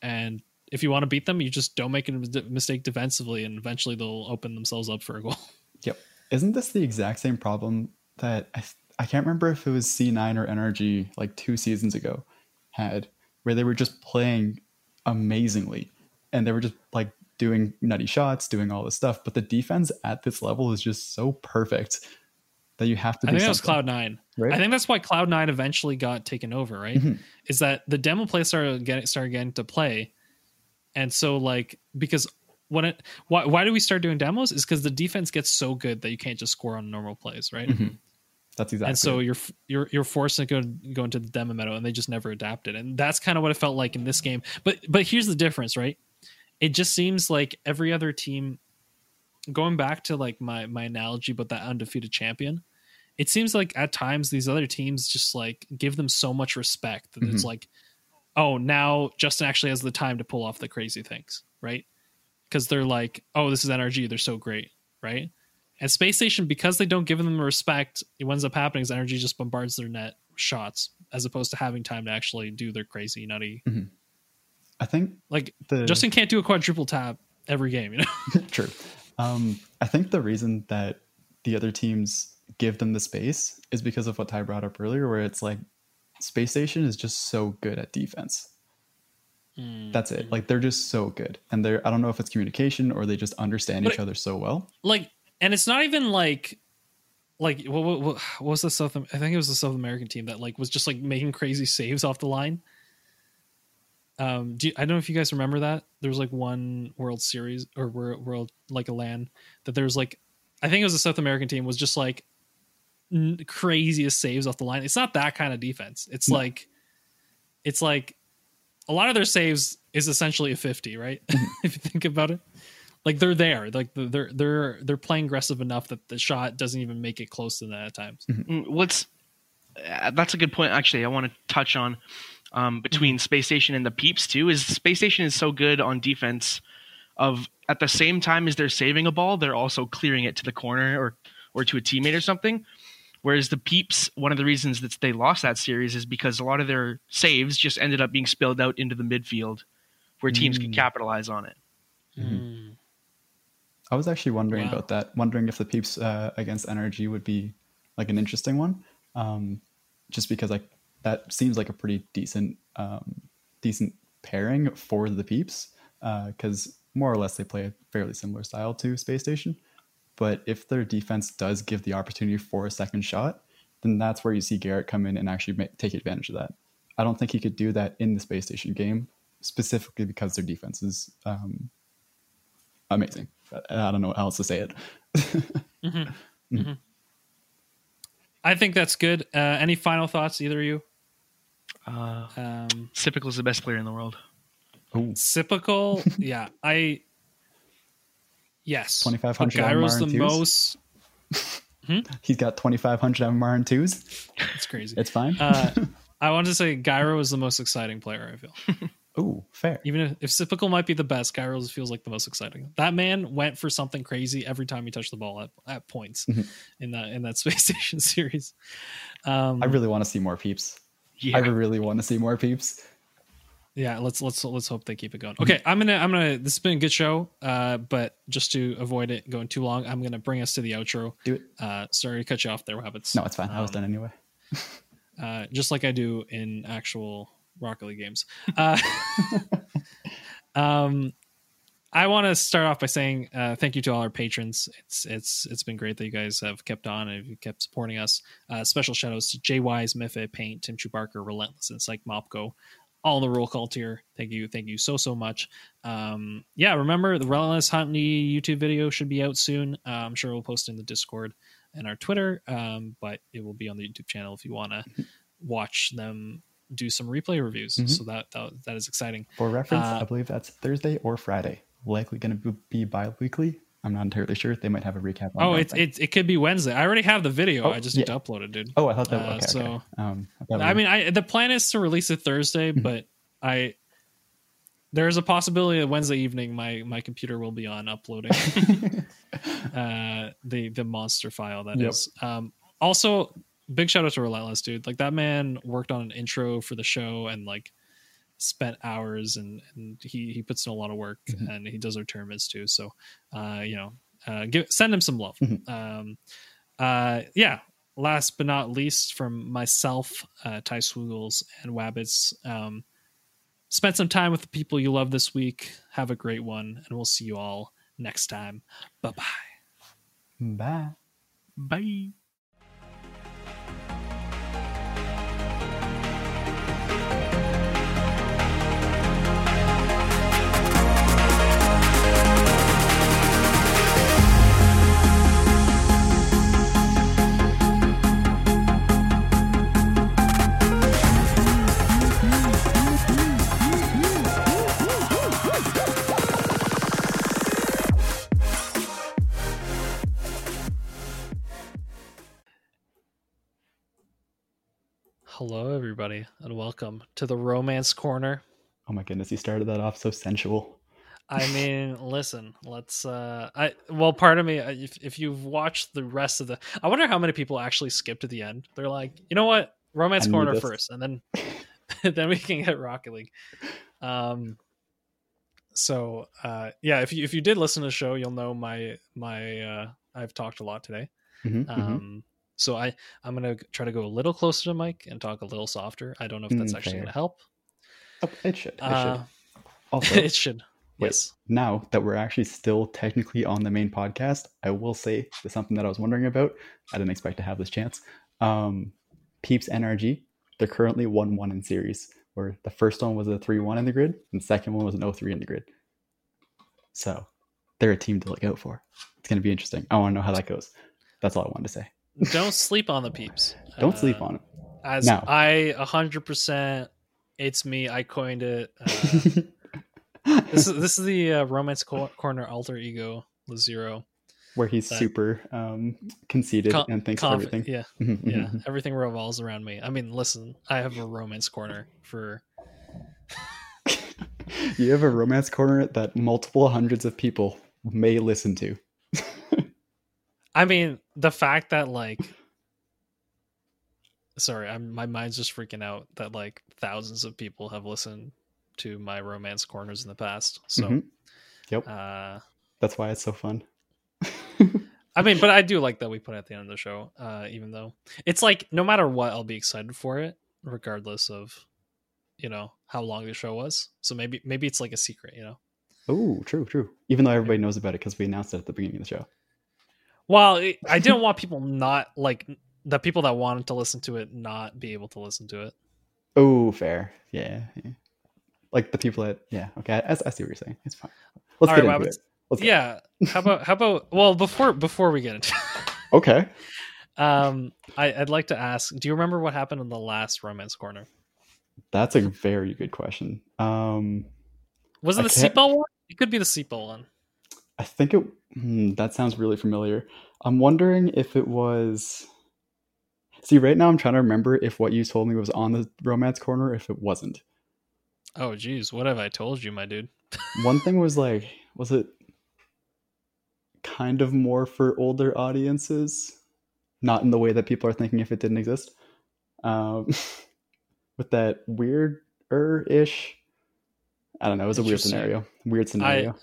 and if you want to beat them you just don't make a mistake defensively and eventually they'll open themselves up for a goal Yep. Isn't this the exact same problem that I, I can't remember if it was C9 or NRG like two seasons ago had, where they were just playing amazingly and they were just like doing nutty shots, doing all this stuff, but the defense at this level is just so perfect that you have to I think that was. Cloud Nine. Right? I think that's why Cloud Nine eventually got taken over, right? Mhm. Is that the demo play started getting started getting to play, and so like because when it why why do we start doing demos is because the defense gets so good that you can't just score on normal plays, right? Mhm. That's exactly. And so it. you're you're you're forced to go go into the demo meadow, and they just never adapted, and that's kind of what it felt like in this game. But but here's the difference, right? It just seems like every other team, going back to like my my analogy, but that undefeated champion, it seems like at times these other teams just like give them so much respect that it's Mhm. like, oh, now Justin actually has the time to pull off the crazy things, right? Because they're like, oh, this is NRG, they're so great, right? And Space Station, because they don't give them respect, it ends up happening is NRG just bombards their net shots as opposed to having time to actually do their crazy nutty. I think Like the Justin can't do a quadruple tap every game, you know. True. Um, I think the reason that the other teams give them the space is because of what Ty brought up earlier, where it's like Space Station is just so good at defense. That's it. Like they're just so good, and they're I don't know if it's communication or they just understand But each it- other so well. like, and it's not even like. Like what, what, what what was the South? I think it was the South American team that like was just like making crazy saves off the line. Um, do you, I don't know if you guys remember that there was like one World Series or Wor- World like a LAN that there was like I think it was a South American team was just like n- craziest saves off the line. It's not that kind of defense. It's No. like it's like a lot of their saves is essentially a 50, right? if you think about it. Like they're there. Like they're they're they're playing aggressive enough that the shot doesn't even make it close to that at times. Mm, What's uh, that's a good point. Actually, I want to touch on um, between Space Station and the Peeps too. Is Space Station is so good on defense. Of at the same time as they're saving a ball, they're also clearing it to the corner or or to a teammate or something. Whereas the Peeps, one of the reasons that they lost that series is because a lot of their saves just ended up being spilled out into the midfield, where teams could Mm. capitalize on it. Mm. I was actually wondering Wow. about that, wondering if the peeps uh, against NRG would be like an interesting one, um, just because like that seems like a pretty decent, um, decent pairing for the peeps, because more or less they play a fairly similar style to Space Station. But if their defense does give the opportunity for a second shot, then that's where you see Garrett come in and actually make, take advantage of that. I don't think he could do that in the Space Station game, specifically because their defense is um, amazing. I I don't know how else to say it. I think that's good. Uh, any final thoughts, either of you? Uh, Um, Sypical is the best player in the world. Oh, Sypical, yeah, I yes, 2500 But Gyro's MMR the and twos? most. he's got 2,500 MR and twos. It's crazy. It's fine. uh, I wanted to say Gyro is the most exciting player. I feel oh, fair. even if, if Sypical might be the best, Gyro feels like the most exciting. That man went for something crazy every time he touched the ball at, at points Mhm. in that in that Space Station series. Um, I really want to see more peeps. Yeah, I really want to see more peeps. yeah let's let's let's hope they keep it going okay i'm gonna i'm gonna this has been a good show uh but just to avoid it going too long i'm gonna bring us to the outro Do it. uh sorry to cut you off there Wabbits. No, it's fine. I was Um, done anyway. uh just like i do in actual rocket league games uh um i want to start off by saying uh thank you to all our patrons it's it's it's been great that you guys have kept on and you kept supporting us uh special shout outs to jay wise miffit paint tim chubarker relentless and psych mopco all the roll call tier. Thank you, thank you so so much. Um, yeah, remember the Relentless Huntley YouTube video should be out soon. Uh, I'm sure we'll post in the Discord and our Twitter, um, but it will be on the YouTube channel if you want to watch them do some replay reviews. Mhm. So that, that that is exciting. For reference, uh, I believe that's Thursday or Friday. Likely going to be bi-weekly. I'm not entirely sure. They might have a recap. On Oh, that it, thing. it could be Wednesday. I already have the video. Oh, I just need to upload it, dude. Oh, I thought that. uh, okay, so- okay. Um, thought I mean, I the plan is to release it Thursday, Mhm. but I there's a possibility that Wednesday evening my my computer will be on uploading uh the the monster file that is. Yep. Um also big shout out to Relentless dude. Like that man worked on an intro for the show and like spent hours and and he he puts in a lot of work Mhm. and he does our tournaments too. So uh you know uh give send him some love. Mhm. Um uh yeah last but not least from myself uh ty swoogles and wabbits um spend some time with the people you love this week have a great one and we'll see you all next time Bye bye bye Bye. Hello everybody and welcome to the romance corner Oh my goodness, he started that off so sensual. I mean, listen, let's uh I well part of me uh, if if you've watched the rest of the I wonder how many people actually skip to the end. They're like, "You know what? Romance corner this. first and then then we can get Rocket League." Um so uh yeah, if you if you did listen to the show, you'll know my my uh I've talked a lot today. Mhm, mhm. Um so I I'm going to try to go a little closer to mic and talk a little softer. I don't know if that's Mm, actually fair. going to help. Oh, it should. It Uh, should. Also, it should. Wait. Yes. now that we're actually still technically on the main podcast, I will say there's something that I was wondering about. I didn't expect to have this chance. Um, Peeps NRG, they're currently 1 1 in series, where the first one was a 3 1 in the grid, and the second one was an 0 3 in the grid. So they're a team to look out for. It's going to be interesting. I want to know how that goes. That's all I wanted to say. Don't sleep on the peeps. Don't sleep Uh, on as No. I a hundred percent. It's me. I coined it. Uh, this is this is the uh, romance co- corner alter ego Lazero. where he's That- super um, conceited Con- and thinks conf- everything. Yeah, Mhm, mhm, yeah. Everything revolves around me. I mean, listen, I have a romance corner for. you have a romance corner that multiple hundreds of people may listen to. I mean, the fact that like. Sorry, I'm my mind's just freaking out that like thousands of people have listened to my romance corners in the past. So, Mhm. Yep. uh, That's why it's so fun. I mean, but I do like that we put it at the end of the show, uh, even though it's like no matter what, I'll be excited for it, regardless of, you know, how long the show was. So maybe maybe it's like a secret, you know. Oh, true, true. Even though everybody knows about it because we announced it at the beginning of the show. Well, it, I didn't want people not like the people that wanted to listen to it not be able to listen to it. Oh, fair. Yeah, yeah. Like the people that, yeah. Okay, I, I see what you're saying. It's fine. Let's All get right, into it. Let's. Yeah. How about how about well before before we get into it? Okay. um I, I'd like to ask, do you remember what happened in the last romance corner? That's a very good question. Um, Was it I the seatbelt one? It could be the seatbelt one. I think it. Hmm, that sounds really familiar. I'm wondering if it was. See, right now I'm trying to remember if what you told me was on the romance corner, if it wasn't. Oh geez, what have I told you, my dude? One thing was like, was it kind of more for older audiences? Not in the way that people are thinking if it didn't exist. Um, with that weirder ish. I don't know. It was a weird scenario. Weird scenario. I,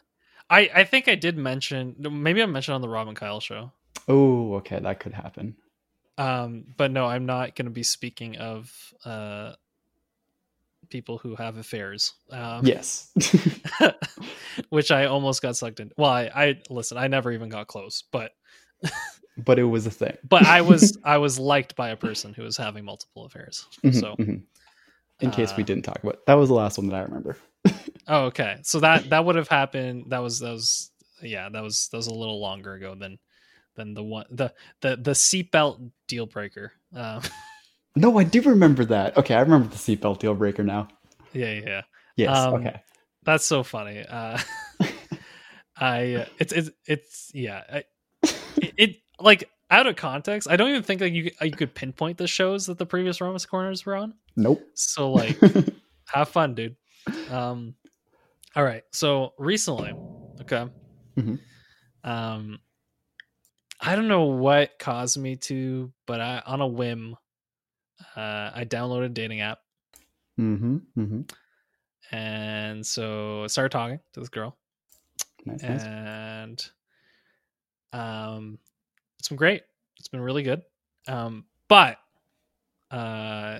I think I did mention maybe I mentioned on the Rob and Kyle show. Oh, okay. That could happen. Um, but no, I'm not going to be speaking of uh, people who have affairs. Um, Yes. which I almost got sucked in. Well, I, I listen. I never even got close, but but it was a thing. but I was I was liked by a person who was having multiple affairs. Mhm, So mhm. in case we uh, didn't talk about that was the last one that I remember. Oh, okay. So that that would have happened. That was that was yeah. That was that was a little longer ago than than the one the the the seatbelt deal breaker. Um, No, I do remember that. Okay, I remember the seatbelt deal breaker now. yeah, yeah, yeah. Yes. Um, okay. That's so funny. Uh, I uh, it's it's it's yeah. I, it, it like out of context. I don't even think like you you could pinpoint the shows that the previous Romance Corners were on. Nope. So like, have fun, dude. Um, all right. So recently, okay. Mhm. Um, I don't know what caused me to, but I on a whim, uh, I downloaded a dating app, mm-hmm. Mm-hmm. and so I started talking to this girl. Nice. and um it's been great it's been really good um but uh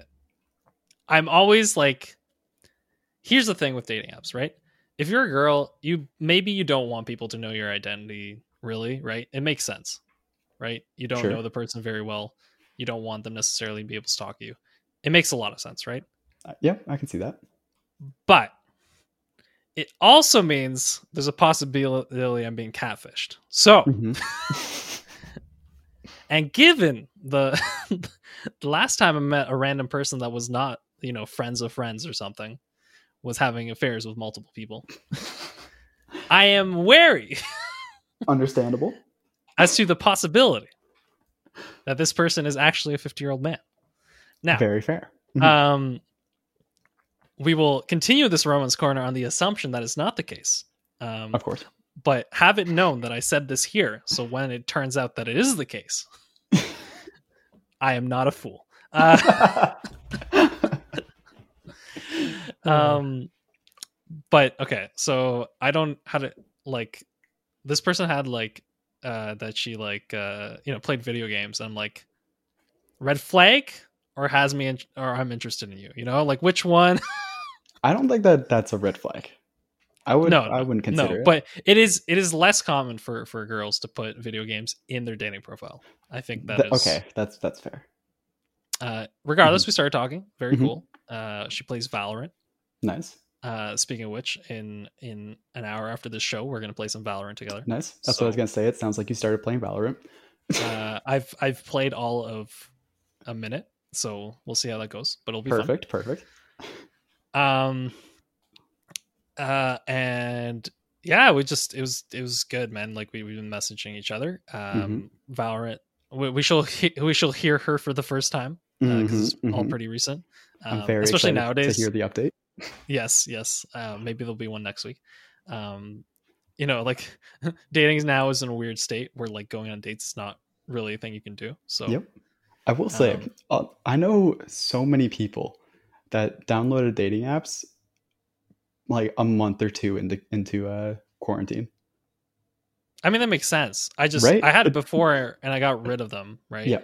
i'm always like here's the thing with dating apps right if you're a girl you maybe you don't want people to know your identity really right it makes sense right you don't Sure. know the person very well you don't want them necessarily to be able to stalk you it makes a lot of sense right Uh, yeah, I can see that. but it also means there's a possibility I'm being catfished. So, Mhm. and given the the last time I met a random person that was not, you know, friends of friends or something, was having affairs with multiple people, I am wary Understandable. as to the possibility that this person is actually a 50 year old man. Now, Very fair. Mhm. um, we will continue this Romans corner on the assumption that is not the case. Um, of course. but have it known that I said this here. So when it turns out that it is the case, I am not a fool. Uh, um, but okay, so I don't how to like this person had like uh that she like uh you know played video games. And I'm like red flag or has me in, or I'm interested in you. You know, like which one? I don't think that that's a red flag. I would. no, I wouldn't no, consider it. but it is it is less common for for girls to put video games in their dating profile. I think that is Th- okay, that's that's fair. Uh, regardless, we started talking. Very Mhm. cool. Uh, she plays Valorant. Nice, Uh, speaking of which, in in an hour after this show, we're gonna play some Valorant together. nice. That's what I was gonna say. It sounds like you started playing Valorant. Uh, I've I've played all of a minute, so we'll see how that goes. But it'll be fun. Perfect, perfect. Um, uh, and yeah, we just it was it was good, man. Like we we've been messaging each other. Mm-hmm. Um, Valorant. We, we shall he- we shall hear her for the first time because Mhm, it's all mhm. pretty recent. Um, especially excited nowadays. to hear the update. Yes, yes. Uh, maybe there'll be one next week. Um, you know, like dating now is in a weird state where like going on dates is not really a thing you can do. So Yep. I will say, Um, uh, I know so many people that downloaded dating apps like a month or two into into uh, quarantine. I mean that makes sense. I just Right? I had it It- before and I got rid of them, right? Yeah.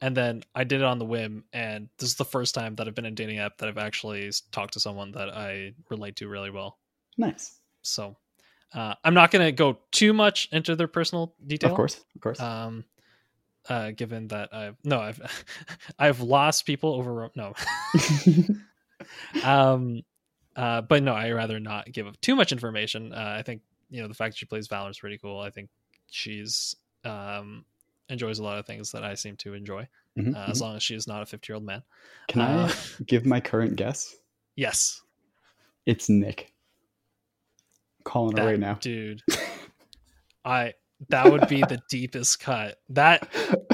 And then I did it on the whim, and this is the first time that I've been in dating app that I've actually talked to someone that I relate to really well. Nice. So uh, I'm not going to go too much into their personal detail. Of course. Of course. Um, uh, given that I've no, I've I've lost people over no. um, uh, but no, I rather not give up too much information. Uh, I think you know the fact that she plays Valor is pretty cool. I think she's um enjoys a lot of things that I seem to enjoy, Mhm, uh, as mhm. long as she is not a 50 year old man. Can uh, I give my current guess? Yes, It's Nick. calling it that right now. dude. I that would be the deepest cut. That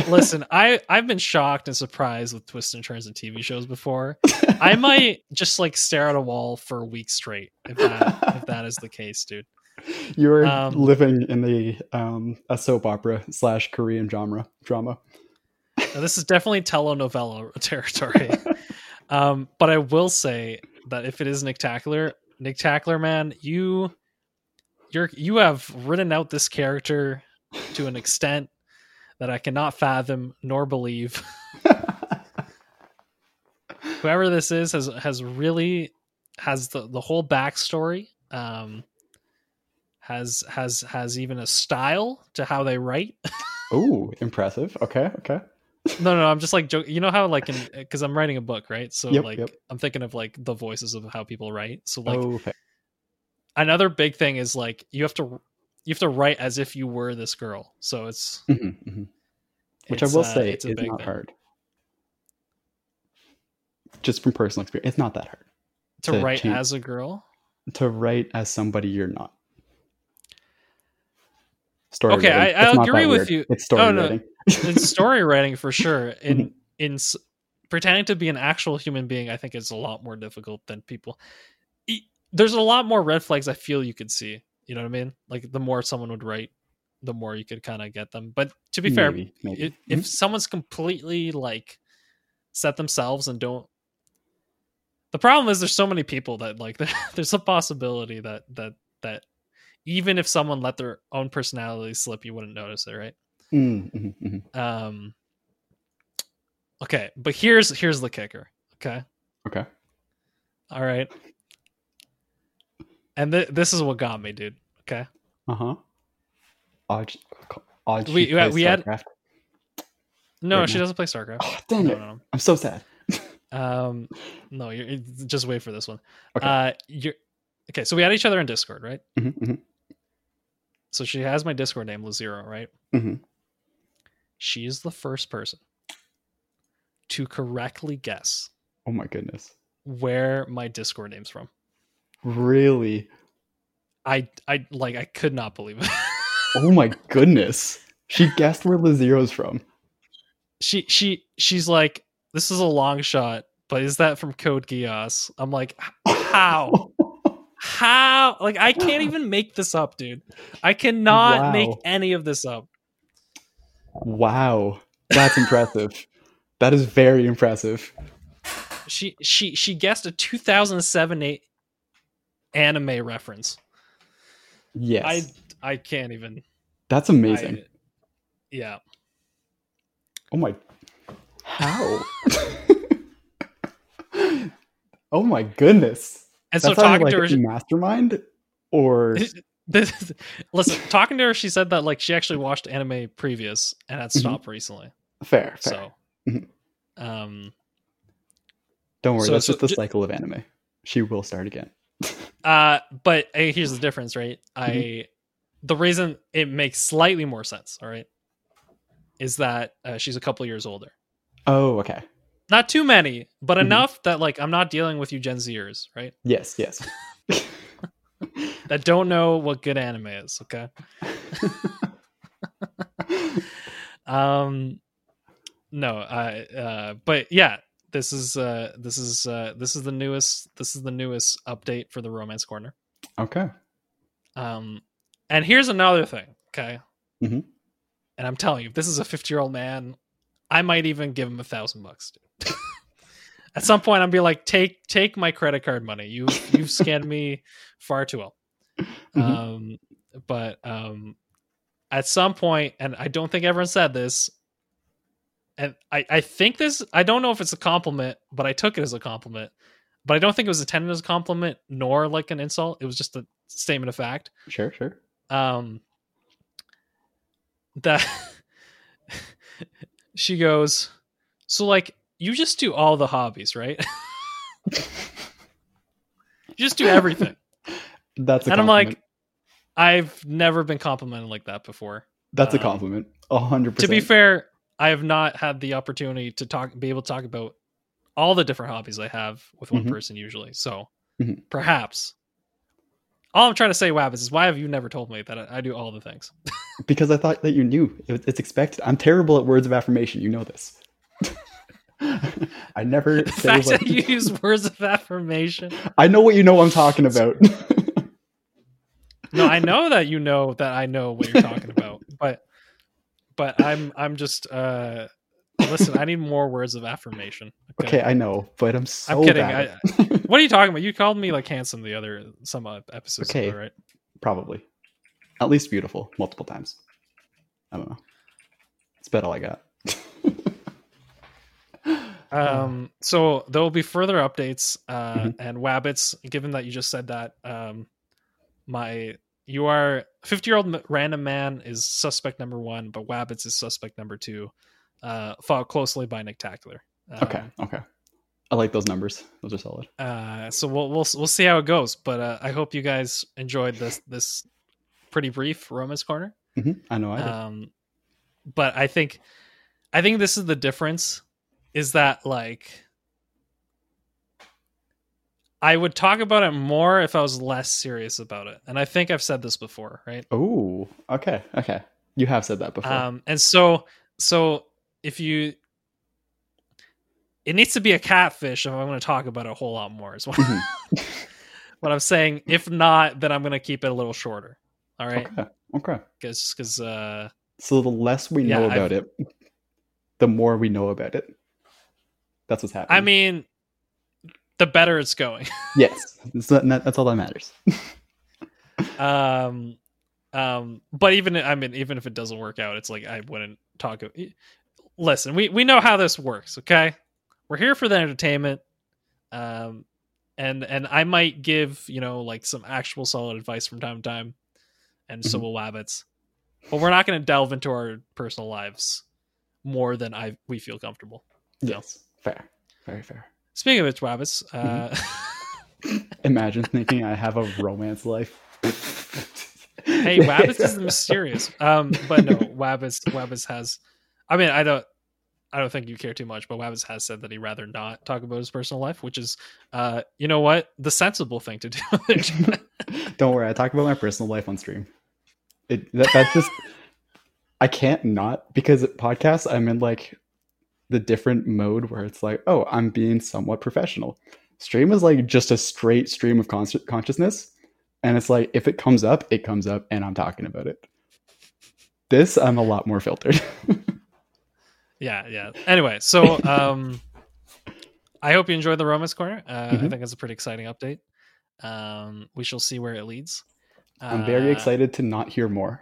listen, I I've been shocked and surprised with twists and turns in TV shows before. I might just like stare at a wall for a week straight if that if that is the case, dude. You're um, living in the um, a soap opera slash Korean genre drama. Now, this is definitely telenovela territory. um, but I will say that if it is Nictacular, Nick Tackler, man, you you're you have written out this character to an extent that I cannot fathom nor believe. Whoever this is has has really has the the whole backstory. Um, has has has even a style to how they write. oh, impressive. Okay, okay. no, no, I'm just like joking. You know how like because I'm writing a book, right? So Yep, like yep. I'm thinking of like the voices of how people write. So like oh, okay. another big thing is like you have to you have to write as if you were this girl. So it's Mhm, mhm. Which I will uh, say it's a is big not thing. hard. Just from personal experience, it's not that hard to to write change- as a girl. to write as somebody you're not. Story Okay, writing. I- I agree with weird. you. It's story Oh, no. writing. in story writing for sure in Mm-hmm. in pretending to be an actual human being i think is a lot more difficult than people there's a lot more red flags i feel you could see you know what i mean like the more someone would write the more you could kind of get them but to be fair Maybe, maybe. i- if someone's completely like set themselves and don't the problem is there's so many people that like there's a possibility that that that even if someone let their own personality slip you wouldn't notice it right Mm, mhm, mhm. um okay but here's here's the kicker okay Okay. all right and th- this is what got me dude okay Uh huh. Odd. Odd. We- we- we had- no Right she now. doesn't play starcraft Oh, dang no, it! no, I'm so sad. no. um no you're just wait for this one Okay. uh you're okay so we had each other in discord right Mhm, mhm, so she has my discord name lazero right mhm. she is the first person to correctly guess Oh my goodness! where my discord name's from Really? i i like i could not believe it Oh my goodness! She guessed where Lazero's from. she she she's like this is a long shot but is that from code geass i'm like how how like i can't even make this up dude i cannot Wow. make any of this up Wow, that's impressive. That is very impressive. she she she guessed a 2007 8 anime reference Yes, i i can't even that's amazing. I- yeah Oh my! How? oh my goodness! And so talking like to her mastermind, or this, listen talking to her she said that like she actually watched anime previous and had Mhm. stopped recently fair. Fair. so Mhm. um Don't worry, so- that's so just the cycle of anime. She will start again. Uh, but uh, here's the difference, right? I Mm-hmm. the reason it makes slightly more sense, all right, is that uh, she's a couple years older. Oh, okay. Not too many, but Mhm. enough that like I'm not dealing with you Gen Zers, right? Yes, yes. that don't know what good anime is. Okay. um, no, I. Uh, but yeah, this is uh, this is uh, this is the newest. This is the newest update for the Romance Corner. Okay. Um, and here's another thing. Okay. Mhm. And I'm telling you, if this is a 50 year old man, I might even give him a thousand bucks. At some point, I'll be like, take take my credit card money. You you've scanned me far too well. Mhm. Um, but um, at some point, and I don't think everyone said this, and I I think this. I don't know if it's a compliment, but I took it as a compliment. But I don't think it was intended as a compliment nor like an insult. It was just a statement of fact Sure, sure. um that she goes so like you just do all the hobbies right you just do everything That's a and i'm like i've never been complimented like that before That's a um, compliment. A hundred to be fair i have not had the opportunity to talk be able to talk about all the different hobbies i have with one Mhm. person usually so Mhm. perhaps all i'm trying to say Wabbits, is why have you never told me that I, I do all the things because I thought that you knew. It, it's expected. I'm terrible at words of affirmation. You know this. I never the say fact that you use words of affirmation I know what you know I'm talking about. no i know that you know that i know what you're talking about but but i'm i'm just uh listen i need more words of affirmation okay, I know, but I'm so i'm kidding bad. I, what are you talking about you called me like handsome the other some uh, episodes Okay. ago, right Probably. At least beautiful multiple times. I don't know. It's about all I got. um so there will be further updates uh Mhm. and wabbits given that you just said that um my you are 50 year old random man is suspect number one but wabbits is suspect number two uh followed closely by nictacular um, okay, okay. I like those numbers. Those are solid. uh so we'll we'll we'll see how it goes but uh i hope you guys enjoyed this this pretty brief romance corner hmm I know I did. um but i think i think this is the difference is that like i would talk about it more if i was less serious about it and i think i've said this before right oh, okay, okay. You have said that before. um and so so if you it needs to be a catfish if i'm going to talk about it a whole lot more is what, Mhm. what i'm saying if not then i'm going to keep it a little shorter all right Okay, okay. because because uh So the less we Yeah, know I've- about it, the more we know about it. That's what's happening. i mean the better it's going yes, that's, that's all that matters. um um but even i mean even if it doesn't work out it's like i wouldn't talk listen we we know how this works okay we're here for the entertainment um and and i might give you know like some actual solid advice from time to time and so Mhm. will wabbits but we're not going to delve into our personal lives more than i we feel comfortable Yes, fair, very fair. speaking of which wabbits uh Imagine thinking I have a romance life. hey wabbits is mysterious um but no wabbits wabbits has i mean i don't i don't think you care too much but wabbits has said that he'd rather not talk about his personal life which is uh you know what the sensible thing to do Don't worry, I talk about my personal life on stream. It that, that's just I can't not because podcasts I'm in like the different mode where it's like, oh, I'm being somewhat professional. Stream is like just a straight stream of con- consciousness, and it's like if it comes up, it comes up, and I'm talking about it. This I'm a lot more filtered. yeah yeah anyway so um i hope you enjoyed the romance corner uh, i Mhm. think it's a pretty exciting update um we shall see where it leads I'm very Uh, excited to not hear more.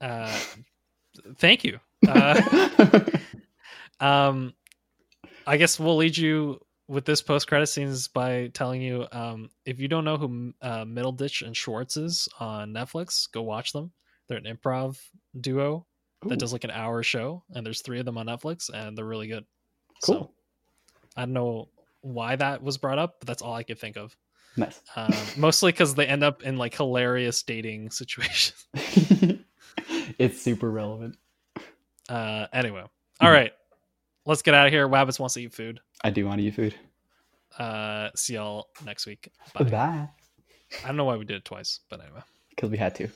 uh thank you uh Um, I guess we'll lead you with this post credit scenes by telling you um, if you don't know who uh, Middleditch and Schwartz is on Netflix, go watch them. They're an improv duo that does like an hour show, and there's three of them on Netflix, and they're really good. cool. So I don't know why that was brought up, but that's all I could think of. Nice. Um, mostly because they end up in like hilarious dating situations. it's super relevant. Uh, anyway, all right, let's get out of here. Wabbits wants to eat food. I do want to eat food. Uh, see y'all next week. Bye. Bye. I don't know why we did it twice, but anyway. Because we had to.